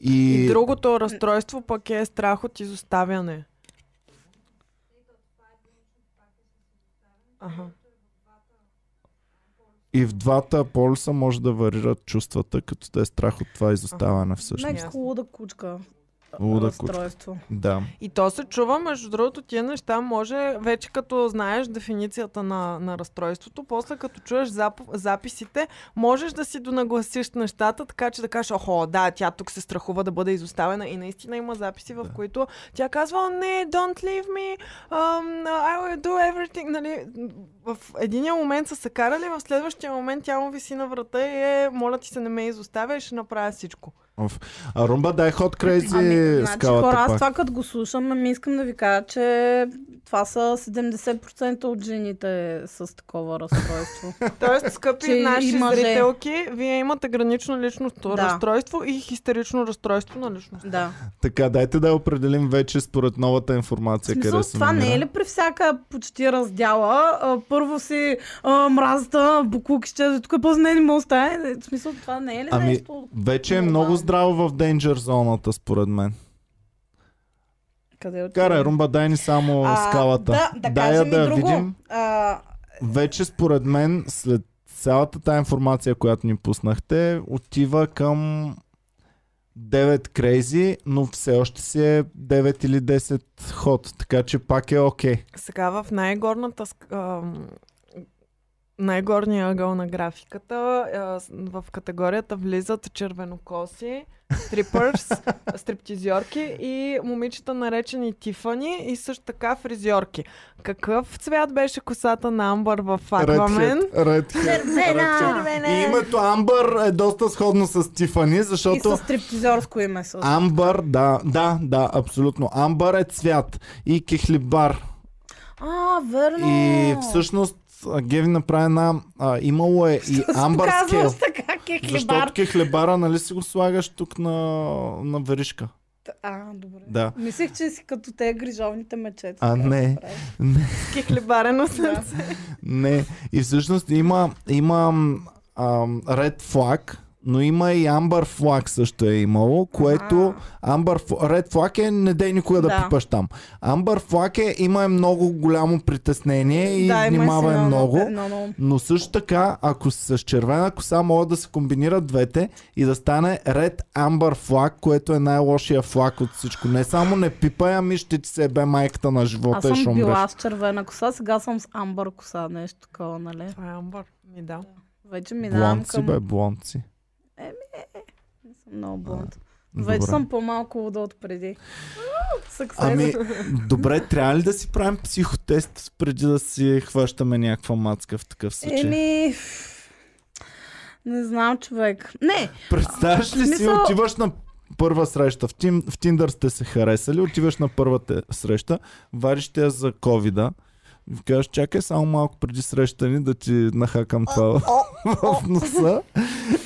И, И другото разстройство пък е страх от изоставяне. Ага. и в двата полюса може да варират чувствата, като да е страх от това изоставане всъщност. Нека луда кучка. Луда разстройство. Да. И то се чува, между другото, тия неща може, вече като знаеш дефиницията на, на разстройството, после като чуеш зап, записите, можеш да си донагласиш нещата, така че да кажеш, охо, да, тя тук се страхува да бъде изоставена и наистина има записи, в Да. които тя казва, не, don't leave me, um, I will do everything, нали, в единия момент са се карали, в следващия момент тя му виси на врата и е, моля ти се не ме изоставя и ще направя всичко. Оф. А Румба дай ход крейзи Ами, значи, скалата хора, аз пак. това като го слушам, ами искам да ви кажа, че Това са 70% от жените с такова разстройство. (laughs) Тоест, скъпи Че наши мъже. зрителки, вие имате гранично личностно Да. разстройство и хистерично разстройство на личността. да. Така, дайте да определим вече според новата В информация смисъл, къде се това намира. не е ли при всяка почти раздяла? А, първо си а, мразата, буклук ще тук после не, не мога да стане. В смисъл, това не е ли Ами, нещо? Вече е много здраво в Danger зоната, според мен. Къде отива? Карай, Румба, дай ни само А, скалата. Да, да дай кажем да и друго. видим. А, Вече според мен, след цялата тази информация, която ни пуснахте, отива към 9 крейзи, но все още си е 9 или 10 ход, така че пак е окей. Сега в най-горната ам, най-горния ъгъл на графиката в категорията влизат червенокоси, стрипърс, (laughs) стриптизьорки и момичета наречени Тифани и също така фризьорки. Какъв цвят беше косата на Амбър в Аквамен? Червена! И името Амбър е доста сходно с Тифани, И защото с стриптизорско име също. Амбър, да, да, да, абсолютно. Амбър е цвят и кехлибар. А, верно. И всъщност Геви направи една... А, имало е и (laughs) Амбър скел. Защото кехлебара, нали си го слагаш тук на, на веришка? А, добре. Да. Мислех, че си като те грижовните мечета. А, не. (laughs) Не, Кихлебарено (laughs) Да. сърце. не. И всъщност има, има ам, Red Flag, но има и Amber Flag също е имало, което Amber, F- Red Flag е не дей никога да, Да. пипаш там. Amber Flag е има е много голямо притеснение и да, има внимава е много. едно- Но също така, ако с червена коса, могат да се комбинират двете и да стане Red Amber Flag, което е най-лошия флаг от всичко. Не само не пипай, ами ще ти се ебе майката на Аз живота и ще съм умреш. била с червена коса, сега съм с амбър коса, нещо такова, нали? Това е Амбър. Ми да. Вече минавам Блонд си, към... бе, блонд си. Не съм много блонд. Добре. Вече съм по-малко луда от преди. Ами, добре, трябва ли да си правим психотест преди да си хващаме някаква мацка в такъв случай? Еми... Не знам, човек. Не, Представяш ли в си, смисъл- отиваш на първа среща, в, тим, в Тиндър сте се харесали, отиваш на първата среща, вариш те за ковида, и казваш, чакай само малко преди среща ни да ти нахакам това (laughs) в носа,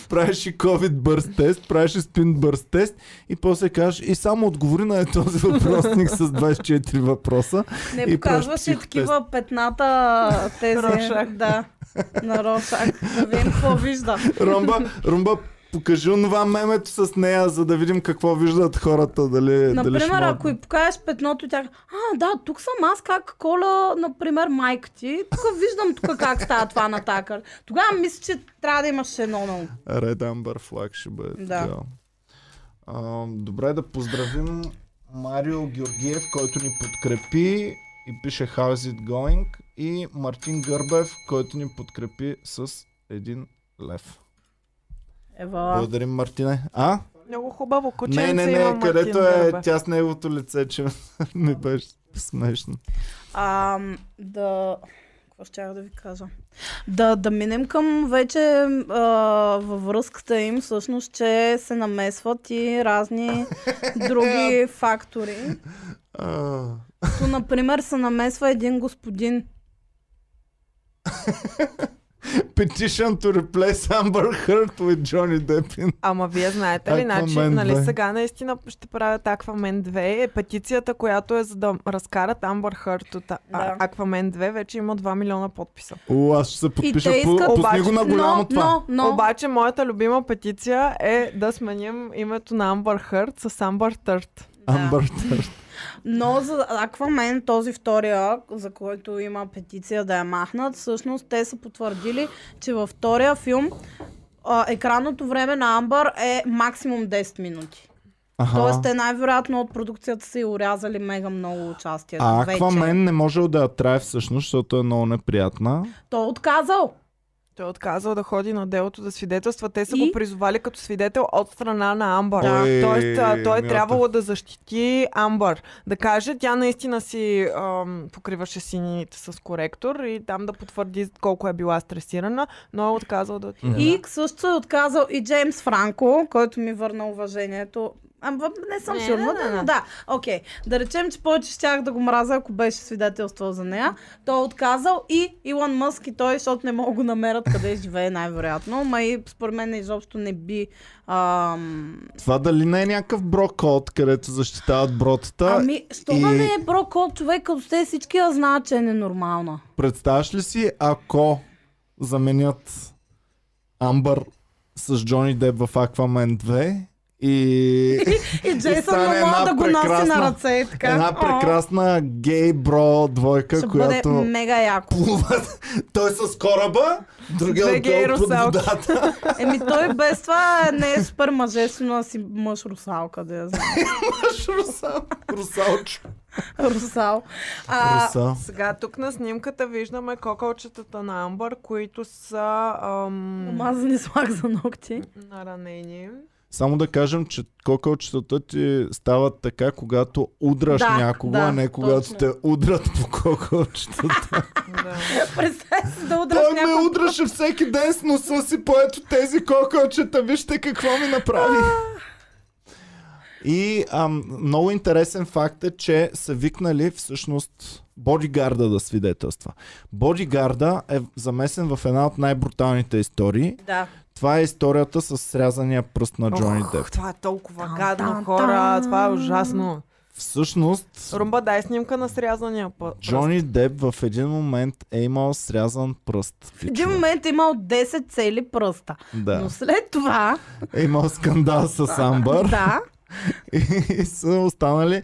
правиш и COVID бърз тест, правиш и спин бърз тест и после кажеш и само отговори на този въпросник с 24 въпроса. не И показваш и такива петната тези. Рошак. Да, на Рошак. Да видим какво вижда. Румба, Румба, покажи онова мемето с нея, за да видим какво виждат хората. Дали, дали Например, могат- ако и покажеш петното, тя а, да, тук съм аз как кола, например, майка ти. Тук виждам тук как става това на такър. Тогава мисля, че трябва да имаш едно на ум. Red Amber Flag ще бъде Да. така. А, добре да поздравим Марио Георгиев, който ни подкрепи и пише How's it going и Мартин Гърбев, който ни подкрепи с един лев. Ева. Благодарим, Мартине. А? Много хубаво кученце не, не, има не, където Мартин е Гърбев. тя с неговото лице, че (laughs) ми беше смешно. А, да... Какво ще да ви кажа? Да, да минем към вече а, във връзката им, всъщност, че се намесват и разни (laughs) други фактори. Като, например, се намесва един господин. (laughs) (laughs) Petition to replace Amber Heard with Johnny Depp. Ама вие знаете ли, значи, нали 2. сега наистина ще правят Аквамен 2. Е петицията, която е за да разкарат Амбър Хърт от Да. да. Аквамен 2, вече има 2 милиона подписа. О, аз ще се подпиша. те По, искат- Обаче- го на голямо но, това. но, но, Обаче моята любима петиция е да сменим името на Амбър Хърт с Амбър Търт. да. Amber Heard. Но за Аквамен, този втория, за който има петиция да я махнат, всъщност те са потвърдили, че във втория филм а, екранното време на Амбър е максимум 10 минути. Аха. Тоест те най-вероятно от продукцията са и урязали мега много участие. А. Аквамен не можел да я трае всъщност, защото е много неприятна. Той е отказал. Той е отказал да ходи на делото да свидетелства. Те са И? го призовали като свидетел от страна на Амбър. Да. Ой, Тоест, а, той е трябвало да защити Амбър. Да каже, тя наистина си ам, покриваше сините с коректор и там да потвърди колко е била стресирана, но е отказал да отиде. И също е отказал и Джеймс Франко, който ми върна уважението. Ама не съм Не, сигурна, не, не, не. но да. Окей. Да речем, че повече щях да го мразя, ако беше свидетелство за нея. Той е отказал и Илон Мъск и той, защото не могат го намерят къде живее най-вероятно. Ма и според мен изобщо не би... Ам... Това дали не е някакъв брокод, където защитават бротата? Ами, що и- да не е брокод човек, като те всички я знаят, че е ненормална. Представяш ли си, ако заменят Амбър с Джони Деп в Аквамен 2 (laughs) и И Джейсън Момо една да го носи прекрасна- на ръце и така. една прекрасна гей бро двойка, Ще която бъде мега яко. плуват. Той с кораба, другия отдолу под русалки. водата. (laughs) Еми той без това не е супер мъжествено да си мъж русалка, да я знам. (laughs) Мъж русал. Русалчо. Русал. А, Русал. Сега тук на снимката виждаме кокалчетата на Амбър, които са ам, Омазани с лак за ногти. наранени. Само да кажем, че кокълчетата ти стават така, когато удраш Да, някого, да, а не когато точно. те удрят по кокълчетата. (laughs) Да. Представи си да удраш Той ме удраше всеки ден с носа си, поето тези кокълчета. Вижте какво ми направи. (laughs) И ам, много интересен факт е, че са викнали всъщност бодигарда да свидетелства. Бодигарда е замесен в една от най-бруталните истории. Да. Това е историята с срязания пръст на Джони Ох, Деп. Това е толкова Тан, гадно, тан, хора. тан. Това е ужасно. Всъщност, Румба, дай снимка на срязания път. Джони Деп в един момент е имал срязан пръст. В един момент е имал 10 цели пръста. Да. Но след това, Е имал скандал с (laughs) Амбър. да, (laughs) и са останали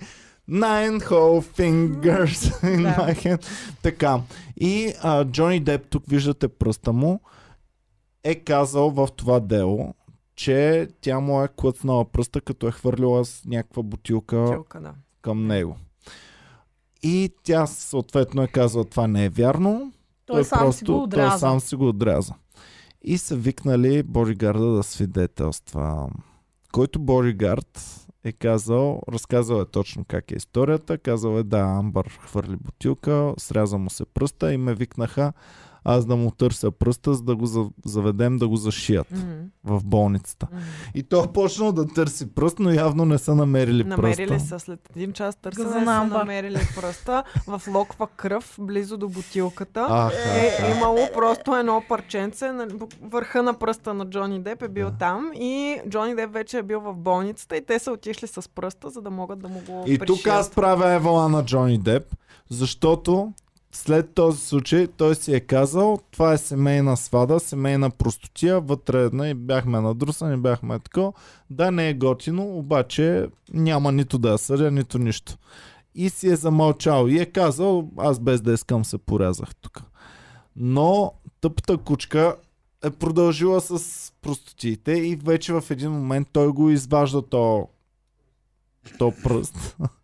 Nine whole fingers in Да. my hand. Така. И а, Джони Деп, тук виждате пръста му, е казал в това дело, че тя му е клъцнала пръста, като е хвърлила с някаква бутилка Тилка, да. към него. И тя съответно е казала, това не е вярно. той сам си го той отряза. сам си го отряза. И са викнали бодигарда да свидетелства. Който бодигард е казал, разказал е точно как е историята, казал е да, Амбър хвърли бутилка, сряза му се пръста и ме викнаха аз да му търся пръста, за да го за- заведем да го зашият Мгм, в болницата. мгм. И той е почнал да търси пръст, но явно не са намерили, Намерили пръста. са след един час търсене са намерили пръста в локва кръв близо до бутилката. Аха, е аха. имало просто едно парченце, на върха на пръста на Джони Деп е бил Да. там и Джони Деп вече е бил в болницата и те са отишли с пръста, за да могат да му го И тук пришият. аз правя евала на Джони Деп, защото след този случай той си е казал, това е семейна свада, семейна простотия, вътре една и бяхме надрусани, бяхме тако. Да, не е готино, обаче няма нито да я съдя, нито нищо. И си е замълчал и е казал, аз без да искам се порязах тук. Но тъпата кучка е продължила с простотиите и вече в един момент той го изважда то, то пръст. (laughs)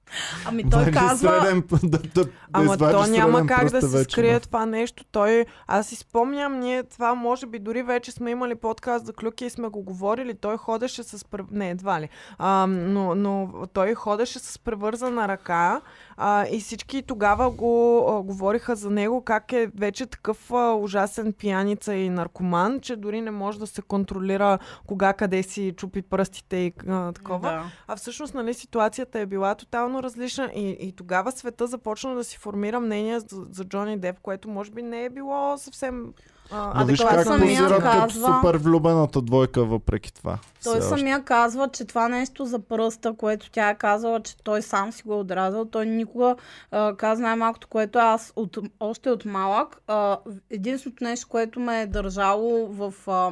Ами (laughs) той Вали казва, Среден, да, да, да Ама то няма как да се скрие това нещо. Той, аз си спомням, ние това може би дори вече сме имали подкаст за клюки и сме го говорили. Той ходеше с... Не, едва ли. А, но, но той ходеше с превързана ръка а, и всички тогава го а, говориха за него как е вече такъв а, ужасен пияница и наркоман, че дори не може да се контролира кога къде си чупи пръстите и а, такова. Да. А всъщност, нали, ситуацията е била тотално различна и, и тогава света започна да си формира мнение за, за Джони Деп, което може би не е било съвсем а, Но виж как самия позират като казва- супер влюбената двойка въпреки това. Той Все още. самия казва, че това нещо за пръста, което тя е казала, че той сам си го е отрязал, той никога а, каза най-малкото, което аз от, още от малък. А, единственото нещо, което ме е държало в а,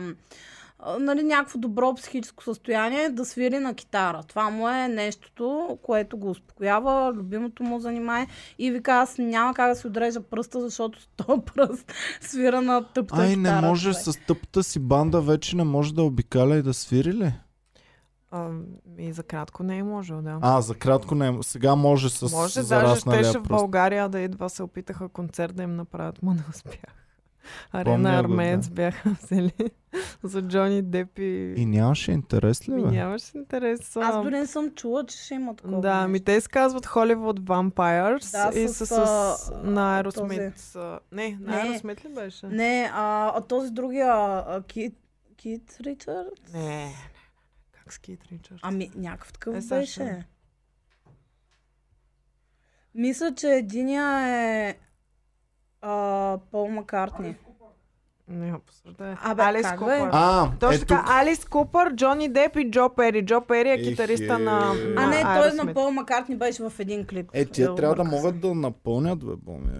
нали, някакво добро психическо състояние е да свири на китара. Това му е нещото, което го успокоява, любимото му занимание. И вика, аз няма как да си отрежа пръста, защото този (laughs) пръст свира на тъпта Ай, китара. не може човек. с тъпата си банда вече не може да обикаля и да свири ли? а, и за кратко не е можел, да. А, за кратко не. Сега може с може, даже щеше в. България да идва, се опитаха концерт да им направят, му не успях. Арена Армеец да. бяха (laughs) взели за Джони Деп и... И нямаше интерес ли, бе? нямаше интерес. Аз а, дори не съм чула, че ще има такова. Да, ми те се казват Hollywood Vampires Да, и с, с, а, на а, Aerosmith. а, Не, на Не. Aerosmith ли беше? Не, а, а този другия, а, Кит, Кит Ричард? Не. Как с Кейт Ричардс? Ами, някакъв такъв Е, беше. Мисля, че единия е а, Пол Маккартни. Не, посъждай. Абе, Алис как бе? Купър. А, Точно е така, тук. Алис Купър, Джони Деп и Джо Пери. Джо Пери е китариста е. на, А на не, той на Пол Маккартни беше в един клип. Е, тия трябва да могат да напълнят, бе, Боми.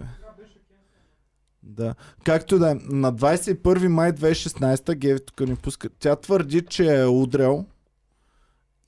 Да. Както да е, на 21 май 2016 Геви тук ни пуска. Тя твърди, че е удрял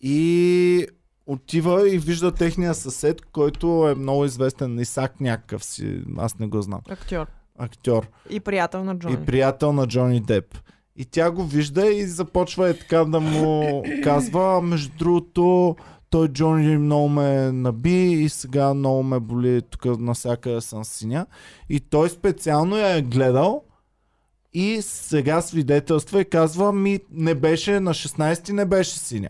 и отива и вижда техния съсед, който е много известен, Исак някакъв си, аз не го знам, Актьор. актьор И приятел на Джони. и приятел на Джони Деп. И тя го вижда и започва е така да му казва, «А, между другото, той Джони много ме наби и сега много ме боли, тук насякъде съм синя. И той специално я е гледал и сега свидетелства и казва, ми не беше, на 16 не беше синя.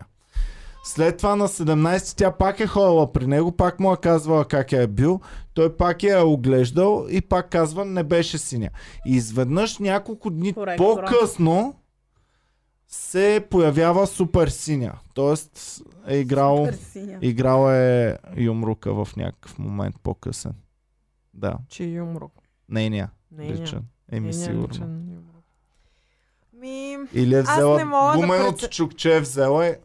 След това на 17 тя пак е ходила при него, пак му е казвала как я е бил, той пак я е оглеждал и пак казва не беше синя. И изведнъж няколко дни Коректора. по-късно се появява супер синя. Тоест е играл, играл е Юмрука в някакъв момент по-късен. Да, Че юмрук. нейния. Нейния. Личен. Еми Нейния сигурно. личен. Ми... Или е Аз взела не мога да гуменото прецen- чукче, е взела е...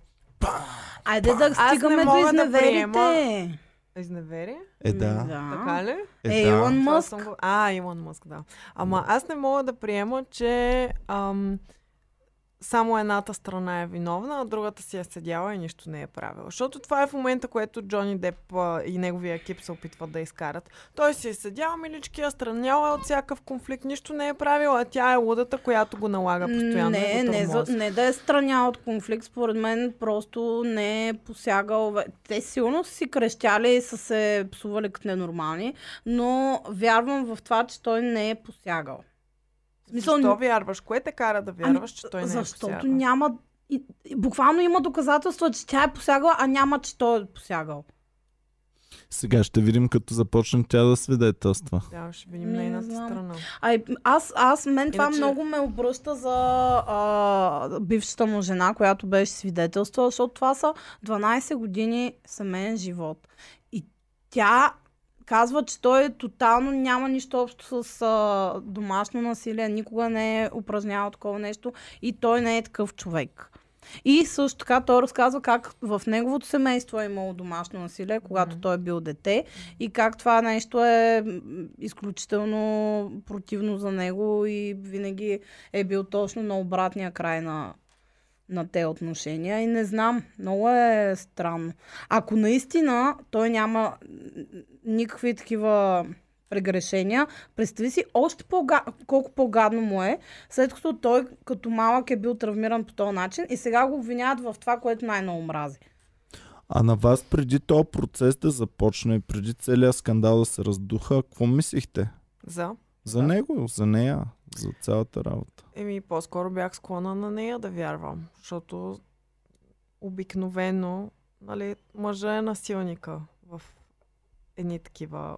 Айде да стигаме до изневерите. Изневери? Е, да. да. Така ли? Е, Е, да. Илон Мъск. съм го- А, Илон Мъск, да. Ама аз не мога да приема, че ам, само едната страна е виновна, а другата си е седяла и нищо не е правила. Защото това е в момента, което Джони Деп а, и неговия екип се опитват да изкарат. Той си е седял, милички, е страняла е от всякакъв конфликт, нищо не е правила, а тя е лудата, която го налага постоянно. Не, не, за, не да е страня от конфликт, според мен просто не е посягал. Те силно си крещяли и са се псували като ненормални, но вярвам в това, че той не е посягал. В смисъл, Защо вярваш? Кое те кара да вярваш, че той не е Защото няма... И, и, буквално има доказателства, че тя е посягала, а няма, че той е посягал. Сега ще видим като започне тя да свидетелства. Да, ще видим Ми, не нейната страна. А, и аз, аз, мен това Иначе- много ме обръща за а, бившата му жена, която беше свидетелства, защото това са 12 години семейен живот. И тя казва, че той тотално няма нищо общо с а, домашно насилие, никога не е упражнявал такова нещо и той не е такъв човек. И също така той разказва как в неговото семейство е имало домашно насилие, когато Мгм. той е бил дете и как това нещо е изключително противно за него и винаги е бил точно на обратния край на, на те отношения. И не знам, много е странно. Ако наистина той няма никакви такива прегрешения, представи си още по колко по-гадно му е, след като той като малък е бил травмиран по този начин и сега го обвиняват в това, което най-много мрази. А на вас преди този процес да започне, преди целият скандал да се раздуха, какво мислихте? За? За Да. него, за нея, за цялата работа. Еми, по-скоро бях склонна на нея да вярвам, защото обикновено, нали, мъжа е насилника в едни такива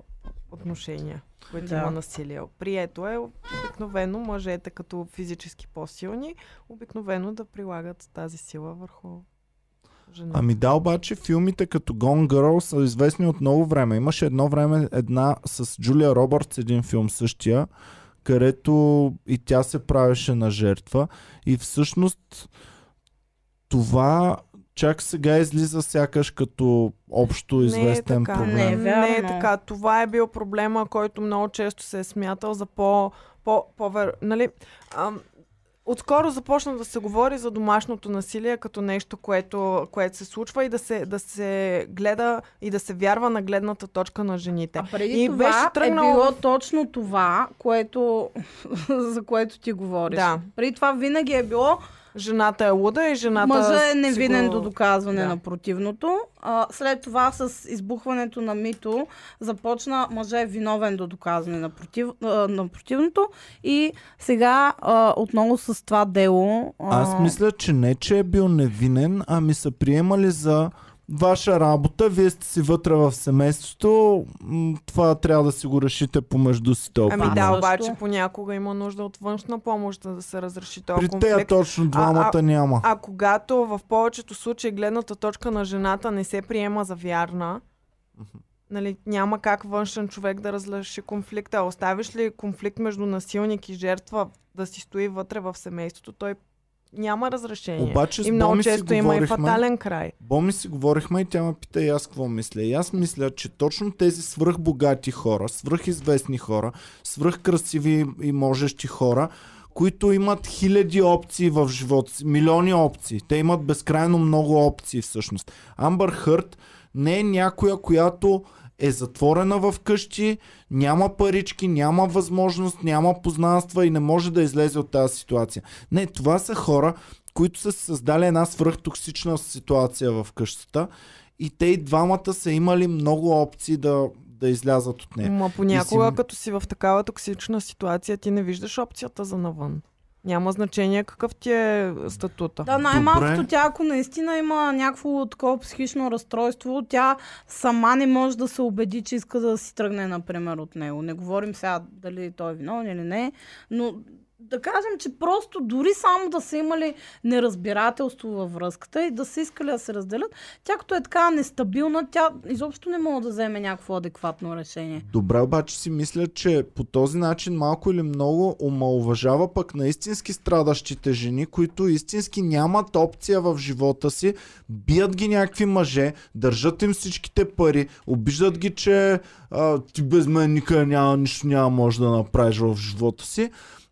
отношения, които Да. има насилие. Прието е обикновено мъжете като физически по-силни, обикновено да прилагат тази сила върху жената. Ами да, обаче филмите като Gone Girl са известни от много време. Имаше едно време една с Джулия Робъртс, един филм същия, където и тя се правеше на жертва. И всъщност това чак сега излиза сякаш като общо известен не е така. проблем. Не е Не е вярно. така. Това е бил проблема, който много често се е смятал за по... по, по нали, ам, Отскоро започна да се говори за домашното насилие като нещо, което, което се случва и да се, да се гледа и да се вярва на гледната точка на жените. А преди И това беше е тръгнало било в- точно това, което, (laughs) за което ти говориш. Да. Преди това винаги е било Жената е луда и жената... мъжа е невинен го- до доказване Да. на противното. А, след това с избухването на мито започна мъжа е виновен до доказване на, против, а, на противното и сега а, отново с това дело... А, Аз мисля, че не, че е бил невинен, ами са приемали за ваша работа, вие сте си вътре в семейството, м, това трябва да си го решите помежду си този Ами да, обаче понякога има нужда от външна помощ, за да се разреши този При конфликт. тея точно двамата а- няма. А когато в повечето случаи гледната точка на жената не се приема за вярна, нали, няма как външен човек да разреши конфликта. Оставиш ли конфликт между насилник и жертва да си стои вътре в семейството, той няма разрешение. Обаче и много често има и фатален край. Боми си говорихме и тя ме пита и аз какво мисля. И аз мисля, че точно тези свръхбогати хора, свръхизвестни хора, свръхкрасиви и можещи хора, които имат хиляди опции в живота си, милиони опции. Те имат безкрайно много опции всъщност. Амбър Хърт не е някоя, която е затворена в къщи, няма парички, няма възможност, няма познанства и не може да излезе от тази ситуация. Не, това са хора, които са създали една свръхтоксична ситуация в къщата и те и двамата са имали много опции да, да излязат от нея. Ма понякога, си- като си в такава токсична ситуация, ти не виждаш опцията за навън. Няма значение какъв ти е статута. Да, най-малкото тя, ако наистина има някакво такова психично разстройство, тя сама не може да се убеди, че иска да си тръгне, например, от него. Не говорим сега дали той е виновен или не, но да кажем, че просто дори само да са имали неразбирателство във връзката и да са искали да се разделят, тя като е така нестабилна, тя изобщо не може да вземе някакво адекватно решение. Добре, обаче си мисля, че по този начин малко или много омалуважава пък на истински страдащите жени, които истински нямат опция в живота си, бият ги някакви мъже, държат им всичките пари, обиждат ги, че а, ти без мен никъде няма нищо няма може да направиш в живота си.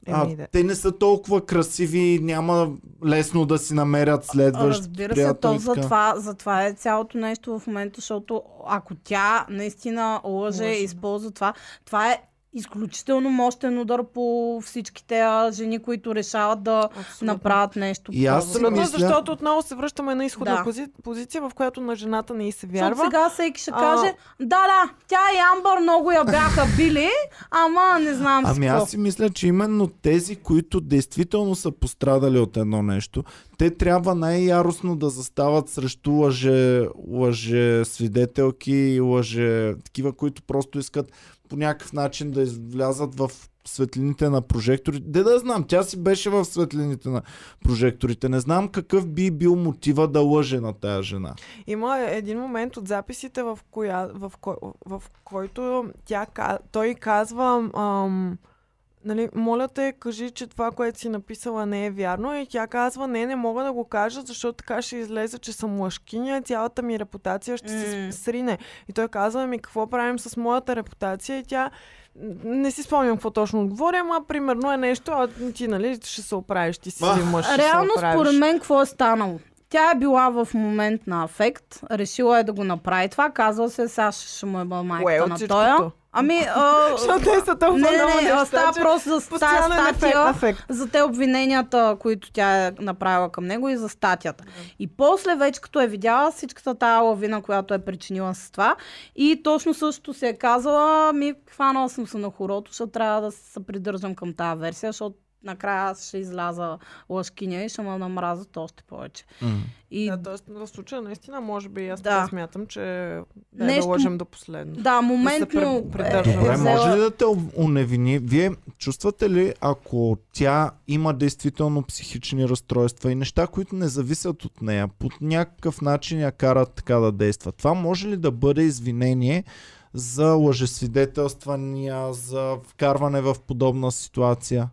А, Еми, да. те не са толкова красиви, няма лесно да си намерят следващ Разбира се, то за това, за това е цялото нещо в момента, защото ако тя наистина лъже, да. използва това, това е изключително мощен удар по всичките жени, които решават да Абсолютно. направят нещо. И аз. Абсолютно, мисля- защото отново се връщаме на изходна Да. пози... позиция, в която на жената не й се Защото вярва. сега всеки ще А- каже, да, да, тя и Амбър много я бяха били, ама не знам Ами аз си мисля, че именно тези, които действително са пострадали от едно нещо, те трябва най-яростно да застават срещу лъже, лъже свидетелки и лъже такива, които просто искат по някакъв начин да излязат в светлините на прожекторите. Де да знам, тя си беше в светлините на прожекторите. Не знам какъв би бил мотива да лъже на тая жена. Има един момент от записите, в, коя, в, кой, в който тя, той казва ам, нали, моля те, кажи, че това, което си написала не е вярно. И тя казва, не, не мога да го кажа, защото така ще излезе, че съм лъжкиня и цялата ми репутация ще се срине. И той казва, ми какво правим с моята репутация? И тя не си спомням какво точно отговоря, ама примерно е нещо, а ти, нали, ще се оправиш, ти си А, мъж, ще Реално, се оправиш. според мен, какво е станало? Тя е била в момент на афект, решила е да го направи това, казва се, сега ще му е Кое майката от на тоя. Ами, а, (laughs) Защото те са толкова не, не, не, става просто за тази статия, ефект. за те обвиненията, които тя е направила към него и за статията. И после вече като е видяла всичката тая лавина, която е причинила с това и точно същото се е казала, ми хванала съм се на хорото, ще трябва да се придържам към тази версия, защото накрая аз ще изляза лъжкиня и ще ме намразят още повече. И Да, т.е. в случая наистина, може би аз Да. смятам, че да, Нещо- да лъжем до последно. да, моментно при- придържаме. е, Добре, е може ли да те уневини? Вие чувствате ли, ако тя има действително психични разстройства и неща, които не зависят от нея, по някакъв начин я карат така да действа? Това може ли да бъде извинение за лъжесвидетелствания, за вкарване в подобна ситуация?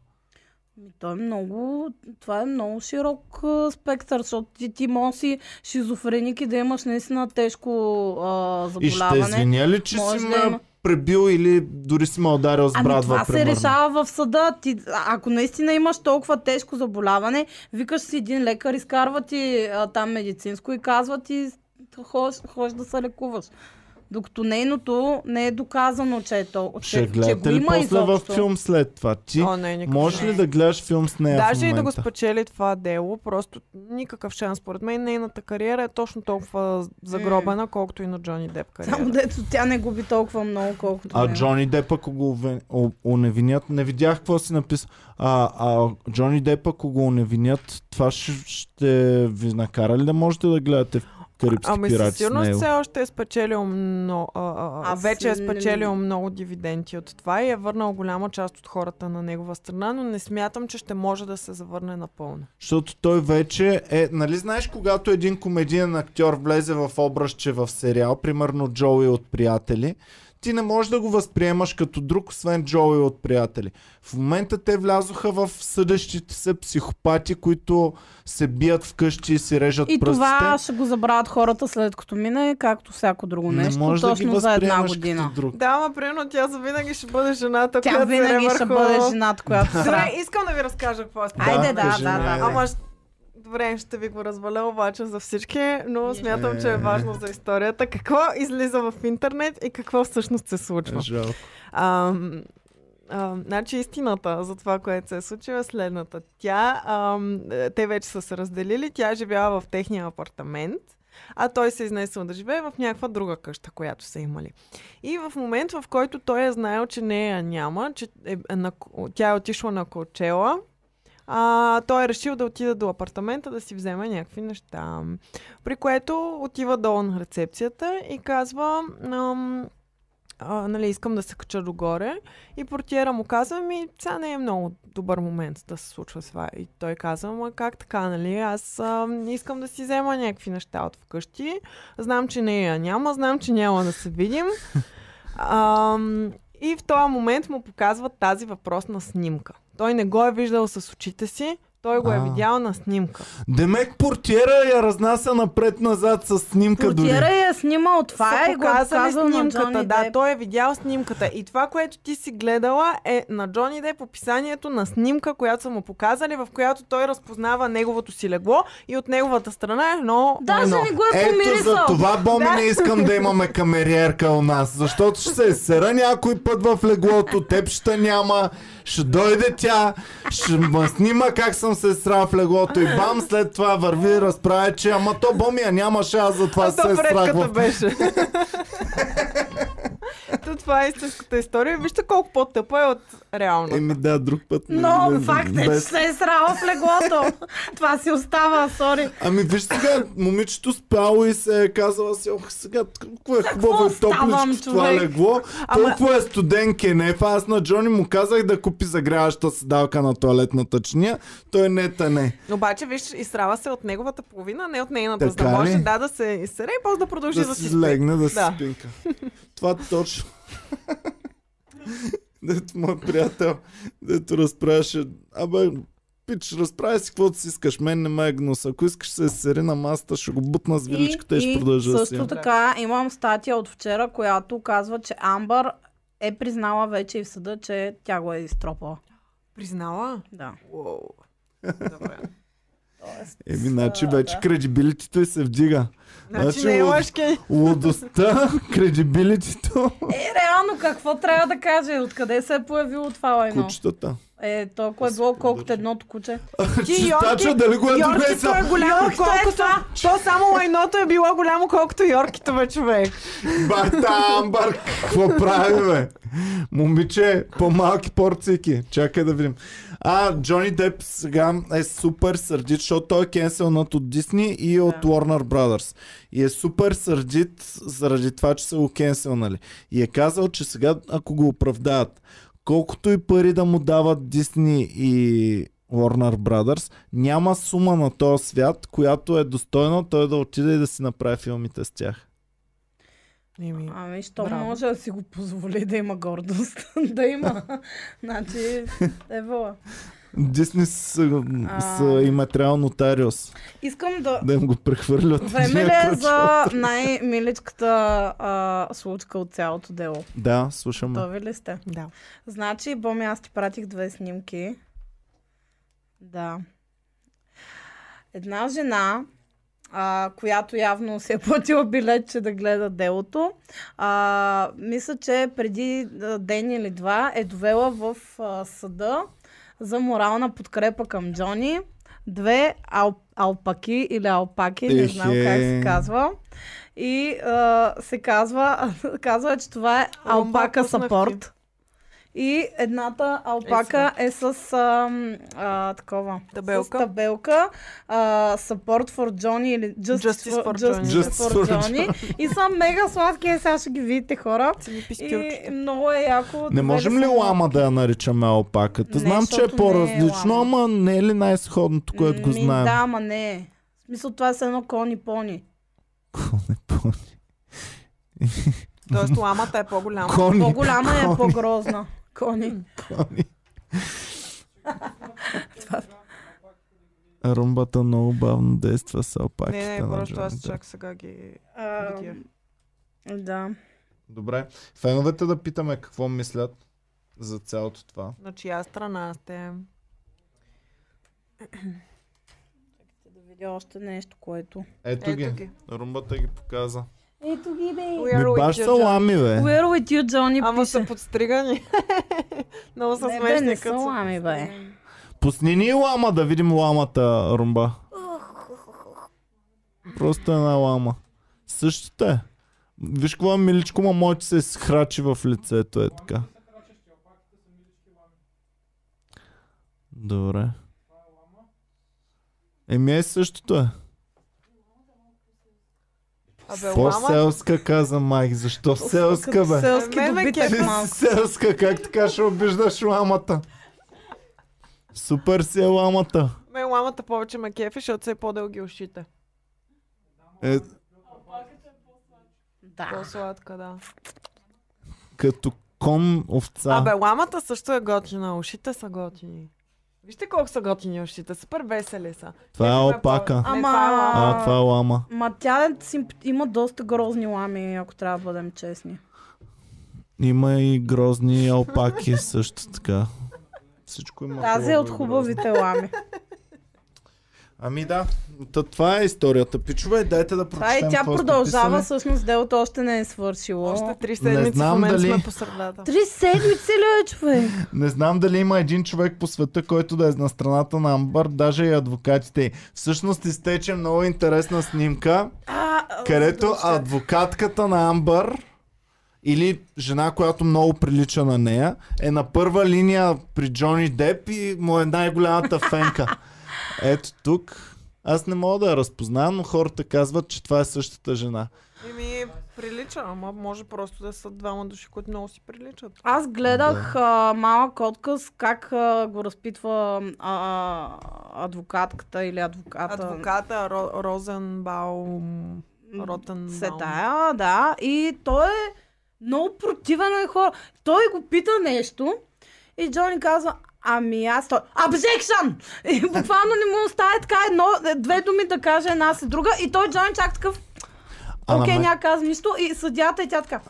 Ми, Той е много, това е много широк а, спектър, защото ти, ти може си шизофреник и да имаш наистина тежко а, И ще заболяване. извиня ли, че Може си да има. пребил или дори си ме ударил с Ами брадва, това се примерно? решава в съда. Ти, ако наистина имаш толкова тежко заболяване, викаш си един лекар, изкарва ти а, там медицинско и казва ти ходиш, ходиш да се лекуваш. Докато нейното не е доказано, че е то. Ще че гледате го ли после изобщо. в филм след това? Ти О, не, никакъв можеш не. ли да гледаш филм с нея в Даже и да го спечели това дело, просто никакъв шанс. Според мен нейната кариера е точно толкова загробена, колкото и на Джони Деп Само кариера. дето тя не губи толкова много, колкото А него. Джони Деп, ако го уневинят, не видях какво си написа. А, а Джони Деп, ако го уневинят, това ще, ще ви накара ли да можете да гледате карибски Ами със пирати с сигурност него. все още е спечелил много, а, а, а, Аз вече е не- спечелил много дивиденти от това и е върнал голяма част от хората на негова страна, но не смятам, че ще може да се завърне напълно. Защото той вече е... Нали знаеш, когато един комедиен актьор влезе в образче в сериал, примерно Джоуи от Приятели, ти не можеш да го възприемаш като друг, освен Джоуи от Приятели. В момента те влязоха в съдещите се психопати, които се бият вкъщи и си режат И пръстите. това ще го забравят хората след като мине, както всяко друго не нещо, можеш да ги точно за една година. като друг. Да, ма примерно тя завинаги ще бъде жената, Тя която винаги се ще върху... бъде жената, която Добре, искам да ви разкажа какво е Айде, да, да, да. айде. Ама Добре, ще ви го разваля обаче за всички, но смятам, че е важно за историята. Какво излиза в интернет и какво всъщност се случва? Жалко. Ам, ам, значи истината за това, което се е случило е следната. Тя, ам, е, те вече са се разделили, тя живява в техния апартамент, а той се е изнесъл да живее в някаква друга къща, която са имали. И в момент, в който той е знаел, че нея няма, че е, е на, тя е отишла на Колчела, а, той е решил да отида до апартамента да си вземе някакви неща. При което отива долу на рецепцията и казва, ам, а, нали, искам да се кача догоре. И портиера му казва, ми, сега не е много добър момент да се случва това. И той казва, ма как така, нали, аз а, искам да си взема някакви неща от вкъщи. Знам, че не я няма, знам, че няма да се видим. (laughs) Ам, и в този момент му показват тази въпросна снимка. Той не го е виждал с очите си, той го е А. видял на снимка. Демек портиера я разнася напред-назад с снимка дори. Портиера я е снимал това са и го е показали показал на снимката. Джони да, Деп. той е видял снимката. И това, което ти си гледала е на Джони Деп описанието на снимка, която са му показали, в която той разпознава неговото си легло и от неговата страна е едно Даже едно. не го е Ето помирисал. за това, Боми, Да. не искам да имаме камериерка у нас, защото ще се сера някой път в леглото, теб ще няма, ще дойде тя, ще ме снима как съм се срал в леглото и бам, след това върви, разправя, че ама то Боми я нямаше, аз затова А се в... беше. (laughs) (laughs) То това е истинската история. Вижте колко по-тъпа е от реалната. Еми да, друг път. не- Но не- факт е, че без- се е срала в леглото. (laughs) Това си остава, сори. Ами виж сега, момичето спало и се е казала си, ох сега, колко е хубаво и топличко това легло, Ама- толкова е студен кенеф, аз на Джони му казах да купи загряваща седалка на туалетната чиния, той не тъне. Обаче, виж, изстрава се от неговата половина, не от нейната, за Така да може да, да се изсере и после да продължи да, да си си спи. легне, да си Да. спинка. (laughs) Това точно. Дето моят приятел, дето разправяше, абе, пич, разправя си каквото си искаш, мен не ме е гнус. Ако искаш се сери на масата, ще го бутна с виличката и, ще продължа да си. също така имам статия от вчера, която казва, че Амбър е признала вече и в съда, че тя го е изтропала. Признала? Да. Уоу. Добре. Еми, значи вече да. кредибилитито се вдига. Значи Значи, не е лъжки. Лудостта, (laughs) кредибилитито, Е, реално какво трябва да каже? Откъде се е появило това лайно? кучетата. Е, толкова е било колкото едното куче. (laughs) Чистача, дали го е Йоркито е голямо, Йоркито е колкото... това. То само лайното е било голямо, колкото Йоркито, бе, (laughs) човек. Бата Амбър, какво прави, бе? Момиче, по-малки порцийки. Чакай да видим. А, Джони Деп сега е супер сърдит, защото той е кенселнат от Дисни и от Да. Warner Brothers. И е супер сърдит заради това, че са го кенселнали. И е казал, че сега, ако го оправдаят, колкото и пари да му дават Дисни и Warner Brothers, няма сума на този свят, която е достойна той да отиде и да си направи филмите с тях. Еми, Ами, що Браво. може да си го позволи да има гордост? (laughs) да има. (laughs) значи, евала. Дисни са, А. са иматериал нотариус. Искам да... Да им го прехвърлят. Време ли е за най-миличката а, случка от цялото дело? Да, слушам. Готови ли сте? да. Значи, Боми, аз ти пратих две снимки. Да. Една жена, а, която явно се е платила билетче да гледа делото, а, мисля, че преди ден или два е довела в а, съда за морална подкрепа към Джони две ал, алпаки или алпаки, не знам Ехе. как се казва. И а, се казва, (laughs) казва, че това е алпака сапорт. И едната алпака е с ам, а, такова. Табелка. С табелка. А, support for Johnny или Just, Justice for Justice Johnny. Justice for for Johnny. И са мега сладки, е, сега ще ги видите хора. И много е яко. Не можем ли лама да я наричаме алпаката? Не, Знам, че е е по-различно, лама. ама не е ли най-сходното, което го Ми, знаем? Да, ама не. В смисъл това са едно кони-пони. Коне, пони. Тоест ламата е по-голяма. Кони, По-голяма е кони, по-грозна. Кони. кони. (laughs) Румбата много бавно действа с алпаките. Не, не, на просто аз чак сега ги А, видя. да. Добре. Феновете да питаме какво мислят за цялото това. На чия страна сте? Да видя още нещо, което... Ето, ги. Ето ги. Румбата ги показа. Ето ги, бе. Are баш са лами, бе. Where with you, Johnny, Ама пише. са подстригани. (laughs) Много са Не, бе, смешни. не като са лами, бе. Пусни ни лама да видим ламата, Румба. Просто една лама. Същата е. Виж какво е миличко, ма моето се схрачи в лицето, е така. Добре. Еми е същото е. Абе, По лама... селска каза майк. Защо селска, бе? Селски Е, ме, ме добитък кефи. малко. Селска, как така ще обиждаш ламата? Супер си е ламата. Ме ламата повече ме кефи, защото са и по-дълги ушите. Е, Да. По-сладка, да. като кон овца. Абе, ламата също е готина. Ушите са готини. Вижте колко са готини ушите. Супер весели са. Това е Ама- това е лама. А, това е лама. Ма тя е симп... има доста грозни лами, ако трябва да бъдем честни. Има и грозни алпаки (laughs) също така. Всичко има. Тази е от хубавите лами. Ами да, Та, това е историята. Пичове, дайте да Това и прочетем тя сте продължава, писали. всъщност делото още не е свършило. Още три Не седмици в знам момента дали- сме по средата. Три седмици ли е, човек? Не знам дали има един човек по света, който да е на страната на Амбър, даже и адвокатите. Всъщност изтече много интересна снимка, А, а, където адвокатката на Амбър или жена, която много прилича на нея, е на първа линия при Джони Деп и му е най-голямата фенка. Ето тук. Аз не мога да я разпознавам, но хората казват, че това е същата жена. Еми, прилича, ама може просто да са двама души, които много си приличат. Аз гледах а, малък отказ как а, го разпитва а, адвокатката или адвоката. Адвоката Ро, Розенбаум, Ротенбаум. Се тая, да. И той е много противен на хора. Той го пита нещо и Джони казва, ами аз той, обжекшън! И буквално не му оставя така едно, две думи да каже една след друга и той Джони чак такъв, на окей, мен- няма казва нищо и съдята и тя така,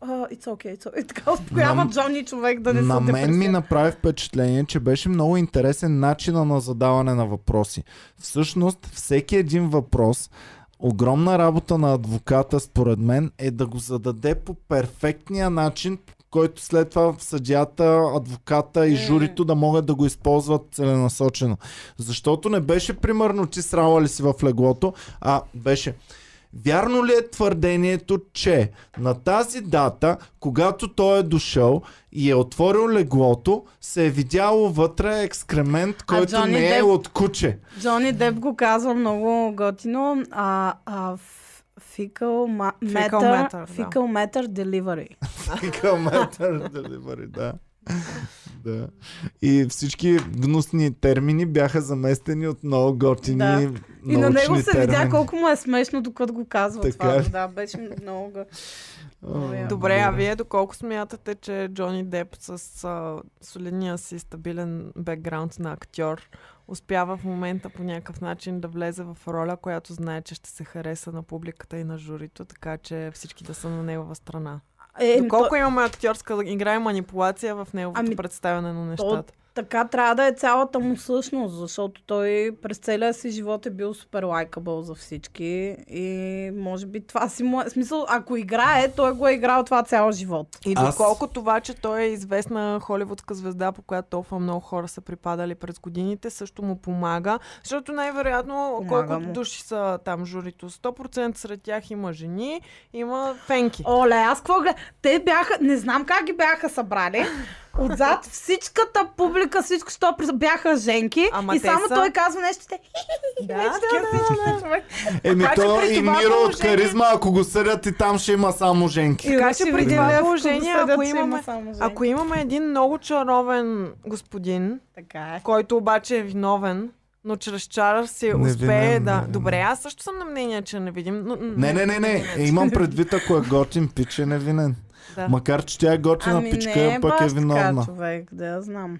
Uh, it's okay, it's okay. И така успокоява На- Джони човек да не на се мен ми депресира. направи впечатление, че беше много интересен начина на задаване на въпроси. Всъщност, всеки един въпрос, огромна работа на адвоката, според мен, е да го зададе по перфектния начин, който след това съдята, адвоката и журито да могат да го използват целенасочено. Защото не беше примерно ти срала ли си в леглото, а беше Вярно ли е твърдението, че на тази дата, когато той е дошъл и е отворил леглото, се е видяло вътре екскремент, който не е Деп- от куче? Джони Деп го казва много готино. А, а, ф- fecal ma- Fecal matter, matter, да. fecal matter delivery. (laughs) Delivery, да. да. И всички гнусни термини бяха заместени от много готини Да. научни И на него се видя термини. колко му е смешно, докато го казва Така това. ли? Да, беше много... Добре, Добре, а вие доколко смятате, че Джони Деп с а, солидния си стабилен бекграунд на актьор успява в момента по някакъв начин да влезе в роля, която знае, че ще се хареса на публиката и на журито, така че всички да са на негова страна. Е, Доколко то, имаме актьорска игра и манипулация в неговото Ами, представяне на нещата? Така трябва да е цялата му същност, защото той през целия си живот е бил супер лайкабъл за всички и може би това си му е... Смисъл, ако играе, той го е играл това цял живот. И Аз- доколко това, че той е известна холивудска звезда, по която толкова много хора са припадали през годините, също му помага. Защото най-вероятно, Помага колко му. души са там журито, 100% сред тях има жени, има фенки. Оле, аз какво гледам? Те бяха, не знам как ги бяха събрали. Отзад всичката публика, всичко, що бяха женки Ама и само са- той казва нещо, те Да, нещо да. Еми то и Миро от харизма, ако го съдят и там ще има само женки. И Така че при Виделев, това положение, ако имаме-. Ако имаме един много чаровен господин, Така е. който обаче е виновен, но чрез чара си Невинен, успее да... невинен. Добре, аз също съм на мнение, че не видим. Но... Не, не, не, не. Е, имам предвид, ако е готин, пич е невинен. Да. Макар, че тя е готина Ами пичка, не е пък е виновна. така, човек, да я знам.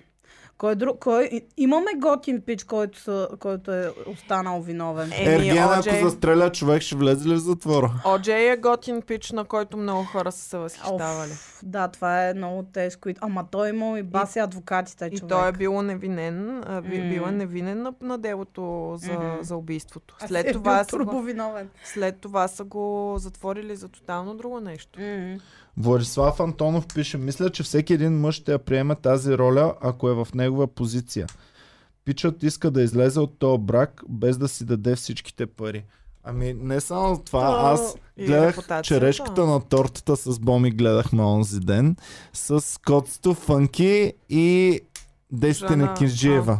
Кой друг, кой... и- Имаме готин пич, който, са, който е останал виновен. Еми, Ергена, ако Оджей, застреля човек, ще влезе ли в затвора? Оджей е готин пич, на който много хора са се възхищавали. Оф, да, това е много тежко. И- Ама той е имал и баси адвокатите, И човек. той е бил невинен, а, би, М. бил е невинен на, на делото за, Мгм. за убийството. А След си е това, бил са го, след това са го затворили за тотално друго нещо. М. Владислав Антонов пише, мисля, че всеки един мъж ще я приеме тази роля, ако е в негова позиция. Пичът иска да излезе от този брак, без да си даде всичките пари. Ами не само това, То аз гледах репутацията. черешката на тортата с Боми, гледахме онзи ден, с Котсто Фънки и Дестина Жана- Кинджиева.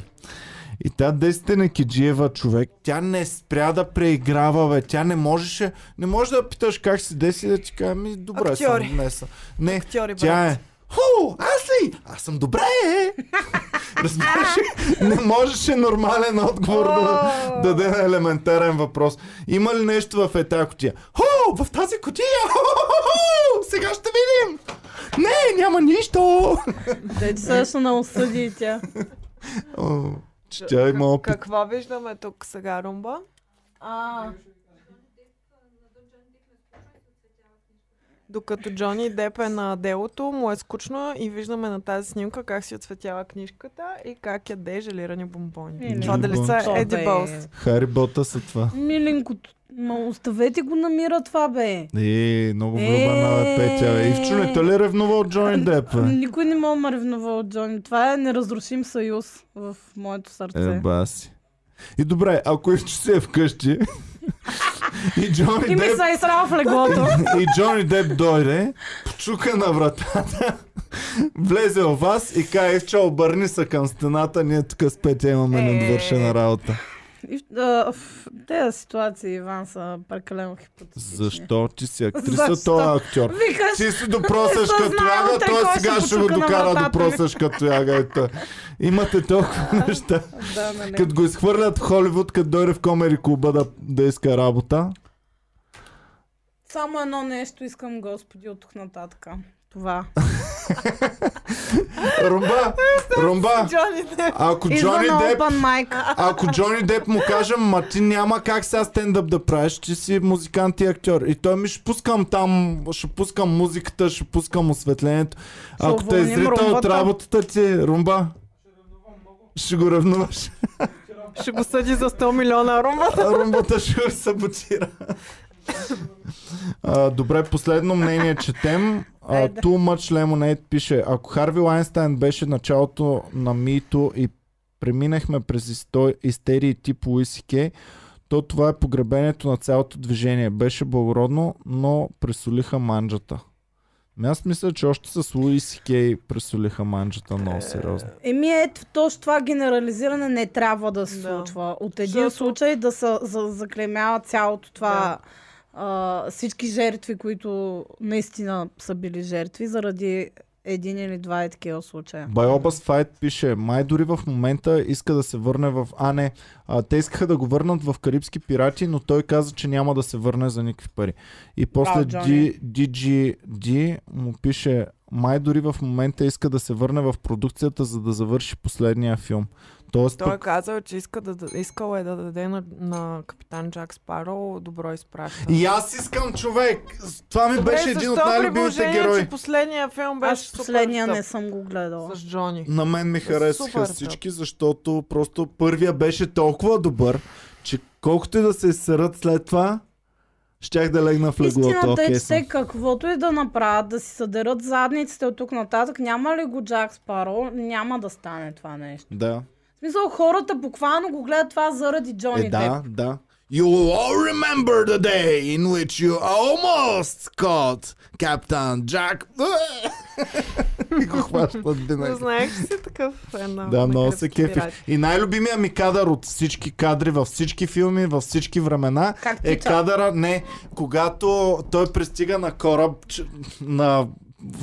И тя Дестина Киджиева, човек, тя не спря да преиграва, бе. Тя не можеше, не може да питаш как си Деси, да ти кажа, ми добре Актьори. съм днес. Не, Актьори, брат. тя е, ху, аз ли? Аз съм добре! (laughs) Разбираш? Не можеше нормален отговор да даде на елементарен въпрос. Има ли нещо в е тази котия? Ху, в тази котия! Сега ще видим! Не, няма нищо! Дете също на осъди тя. Че тя има опит. Какво виждаме тук сега, Румба? А, Докато Джони Деп е на делото, му е скучно и виждаме на тази снимка как си отсветява книжката и как яде желирани бомбони. Това дали са? Хари Бота са това. миленкото. Ма оставете го намира това, бе. Е, много влюбена е Петя. Ивчо, не те ли ревнува от Джони Деп? (laughs) Никой не мога да ме ревнува от Джони. Това е неразрушим съюз в моето сърце. Е, баси. И добре, ако Ивчо си е вкъщи (laughs) и Джони и Деп се изсрал в леглото. (laughs) и Джони Деп дойде, почука на вратата, влезе в вас и каже, Ивчо, обърни се към стената, ние тук с Петя имаме Е. недвършена работа. И, а, в тези ситуации, Иван, са прекалено хипотетични. Защо ти си актриса, Защо? той е актьор. Викаш, Ти си допросеш Не като яга, той сега ще го докара допросеш като яга. Ето. Имате толкова (laughs) неща. да, нали. Като го изхвърлят в Холивуд, като дойде в Комери клуба да, да иска работа. Само едно нещо искам, Господи, от тук нататък. Това. Румба, Румба, ако Джони Деп, ако Джони Деп му каже, ма ти няма как сега стендъп да правиш, ти си музикант и актьор. И той ми ще пускам там, ще пускам музиката, ще пускам осветлението. Ако те уволним изрита от румбата. работата ти, Румба, ще го ревнуваш. Ще го съди за 100 милиона Румба. А Румбата ще го саботира. А, добре, последно мнение четем. А, Айде. Too Much Lemonade пише, ако Харви Лайнстайн беше началото на мито и преминахме през исто... истерии тип Луис Кей, то това е погребението на цялото движение. Беше благородно, но пресолиха манджата. Ами Аз мисля, че още с Луис Кей пресолиха манджата много сериозно. Еми ето, точно това генерализиране не трябва да се Да. случва. От един Защото- случай да се за, заклемява цялото това а, всички жертви, които наистина са били жертви заради един или два и такива случая. Байобас Файт пише, май дори в момента иска да се върне в... А, не, а, те искаха да го върнат в Карибски пирати, но той каза, че няма да се върне за никакви пари. И после Джони. D- DGD му пише, май дори в момента иска да се върне в продукцията, за да завърши последния филм. Тоест, Той е казал, че иска да, искал е да даде на, на капитан Джак Спаро добро изпращане. и аз искам човек! Това ми Добре, беше един от най-любимите герои. че последния филм беше Аз супер последния не тъп съм го гледала. с Джони. На мен ми харесаха Супер всички, защото просто първия беше толкова добър, че колкото и да се сърат след това, щях да легна в леглото. Истината е, че те каквото и да направят, да си съдерат задниците от тук нататък, няма ли го Джак Спаро, няма да стане това нещо. Да. В смисъл, хората буквално го гледат това заради Джони Е, Деп. да, да. You will all remember the day in which you almost caught Captain Jack. (laughs) и го хващат Не винаги. (laughs) знаех, че си такъв една. Да, много се кефи. И най-любимия ми кадър от всички кадри във всички филми, във всички времена Как е кадъра, не, когато той пристига на кораб, на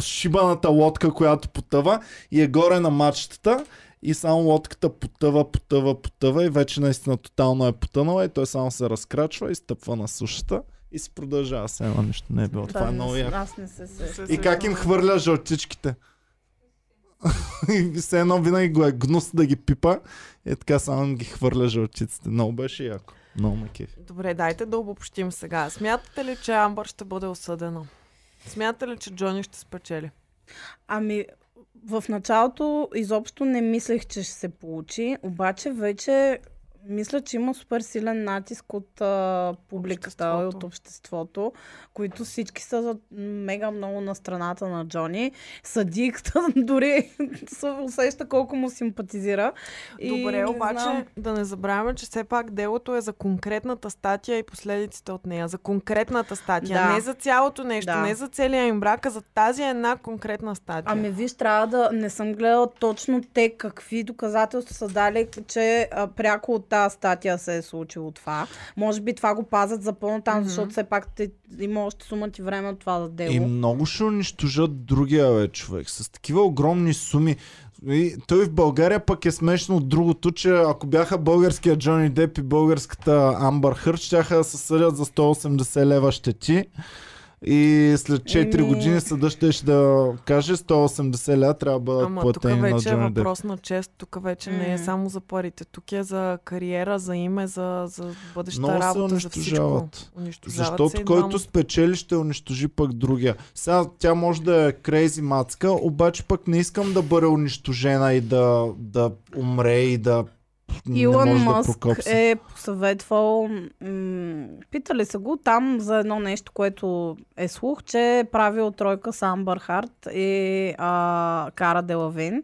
шибаната лодка, която потъва и е горе на мачтата и само лодката потъва, потъва, потъва и вече наистина тотално е потънала и той само се разкрачва и стъпва на сушата и си продължава. Все едно нищо не е било. Това е не много яко. Аз не се се. И как им хвърля жълтичките. (laughs) и все едно винаги го е гнус да ги пипа. И така само им ги хвърля жълтиците. Много беше яко. Много ме кефи. Добре, дайте да обобщим сега. Смятате ли, че Амбър ще бъде осъдена? Смятате ли, че Джони ще спечели? Ами, в началото изобщо не мислех, че ще се получи, обаче вече мисля, че има супер силен натиск от а, публиката и от Обществото. обществото, които всички са за- мега много на страната на Джони. Съдиката (laughs) дори се усеща колко му симпатизира. И Добре, не обаче знам. да не забравяме, че все пак делото е за конкретната статия и последиците от нея. За конкретната статия. Да. Не за цялото нещо, Да. не за целия им брак, а за тази една конкретна статия. Ами виж, трябва да не съм гледала точно те какви доказателства са дали, че а, пряко от тази статия се е случило това. Може би това го пазят за по-натам, Мгм. защото все пак те, има още сума ти време от това да дело. И много ще унищожат другия бе, човек. С такива огромни суми. И той в България пък е смешно от другото, че ако бяха българския Джони Деп и българската Амбър Хърт, щяха да се съдят за 180 лева щети. И след 4 Еми- години съда ще да каже 180 лева трябва да бъдат Ама тук платени на вече е Джони Деп. въпрос на чест. Тук вече не е само за парите. Тук е за кариера, за име, за, за бъдеща Много се работа, за всичко. унищожават. Се Защото и който двамата. спечели ще унищожи пък другия. Сега тя може да е крейзи мацка, обаче пък не искам да бъде унищожена и да, да умре и да Илон да Мъск прокопса. е посъветвал, м- питали са го там за едно нещо, което е слух, че е правил тройка с Амбър Харт и а, Кара Делавин.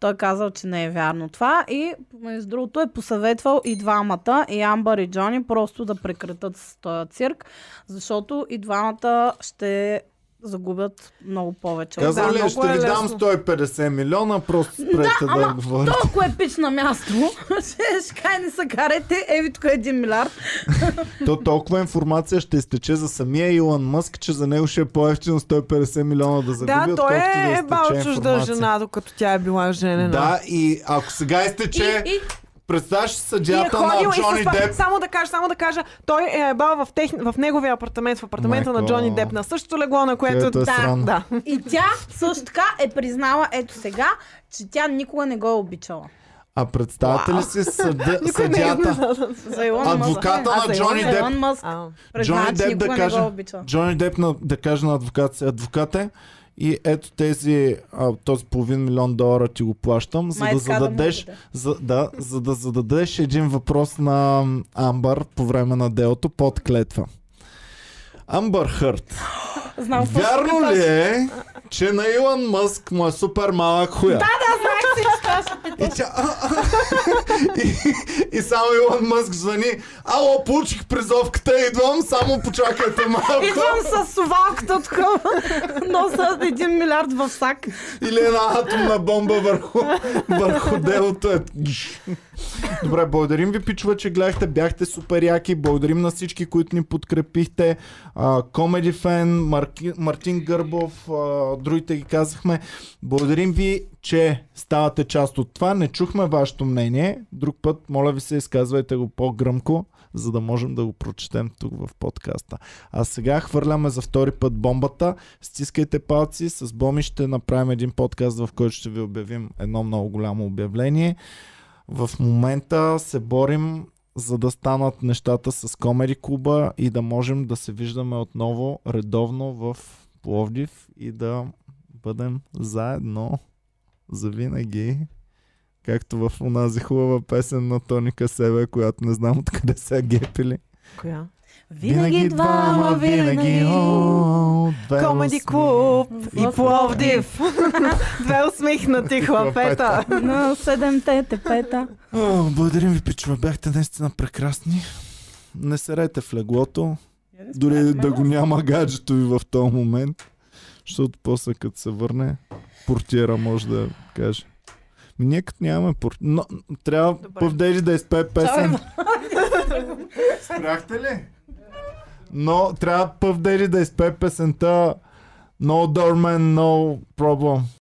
Той е казал, че не е вярно това и между другото е посъветвал и двамата, и Амбър и Джони, просто да прекратат с този цирк, защото и двамата ще загубят много повече. Каза Да, ли, ще е ви дам лесно. 150 милиона, просто спрете да, ама говорите. Толкова е пич на място, (laughs) ще, не се карайте, еви тук е един милиард. (laughs) То толкова информация ще изтече за самия Илон Мъск, че за него ще е по-ефтино 150 милиона да загуби, Да, той отколкото да е бал чужда жена, докато тя е била женена. Да, и ако сега изтече, И, и представяш си И е съдята на Джони с... Деп, Само да кажа, само да кажа, той е бал в, тех... в неговия апартамент, в апартамента на Майко. Джони Деп, на същото легло, на което... Е Да, срано. Да. И тя също така е признала ето сега, че тя никога не го е обичала. А представете ли си съда, (laughs) е съдята, адвоката на Джони Деп, Джони Деп никога да не каже. Джони Деп на, да каже на адвоката си, адвокате, и ето тези, а, този половин милион долара ти го плащам, за Май да да зададеш, даде. за, да, за да зададеш един въпрос на Амбър по време на делото под клетва. Амбър Хърт. Знам Вярно ли е, че на Илон Мъск му е супер малък хуя? Знаех си, че това ще. И, тя, а, а, (laughs) и, и само Илон Мъск звъни. Ало, получих призовката, идвам, само почакайте малко. Идвам с сувалката тук, носа един милиард в сак. Или една атомна бомба върху, върху делото. Е. Добре, благодарим ви, пичува, че гледахте. Бяхте супер яки. Благодарим на всички, които ни подкрепихте. Комеди Фен, Мартин Гърбов, а, другите ги казахме. Благодарим ви, че ставате част от това. Не чухме вашето мнение. Друг път, моля ви се, изказвайте го по-гръмко, за да можем да го прочетем тук в подкаста. А сега хвърляме за втори път бомбата. Стискайте палци. С Боми ще направим един подкаст, в който ще ви обявим едно много голямо обявление. В момента се борим за да станат нещата с Комери Клуба и да можем да се виждаме отново редовно в Пловдив и да бъдем заедно за винаги. Както в онази хубава песен на Тоника Себе, която не знам откъде са гепили. коя? Винаги двама, винаги. Комеди клуб (laughs) и Пловдив. Две усмихнати хлапета. На седемте тепета. О, благодарим ви, пичува. Бяхте наистина прекрасни. Не серете в леглото. Дори да го няма гаджето ви в този момент. Защото после като се върне, портиера може да каже. Ние като нямаме порт... Но, трябва Дейли да изпее песен. Спряхте ли? Но трябва Пъв Дейли да изпее песента No Doorman, No Problem.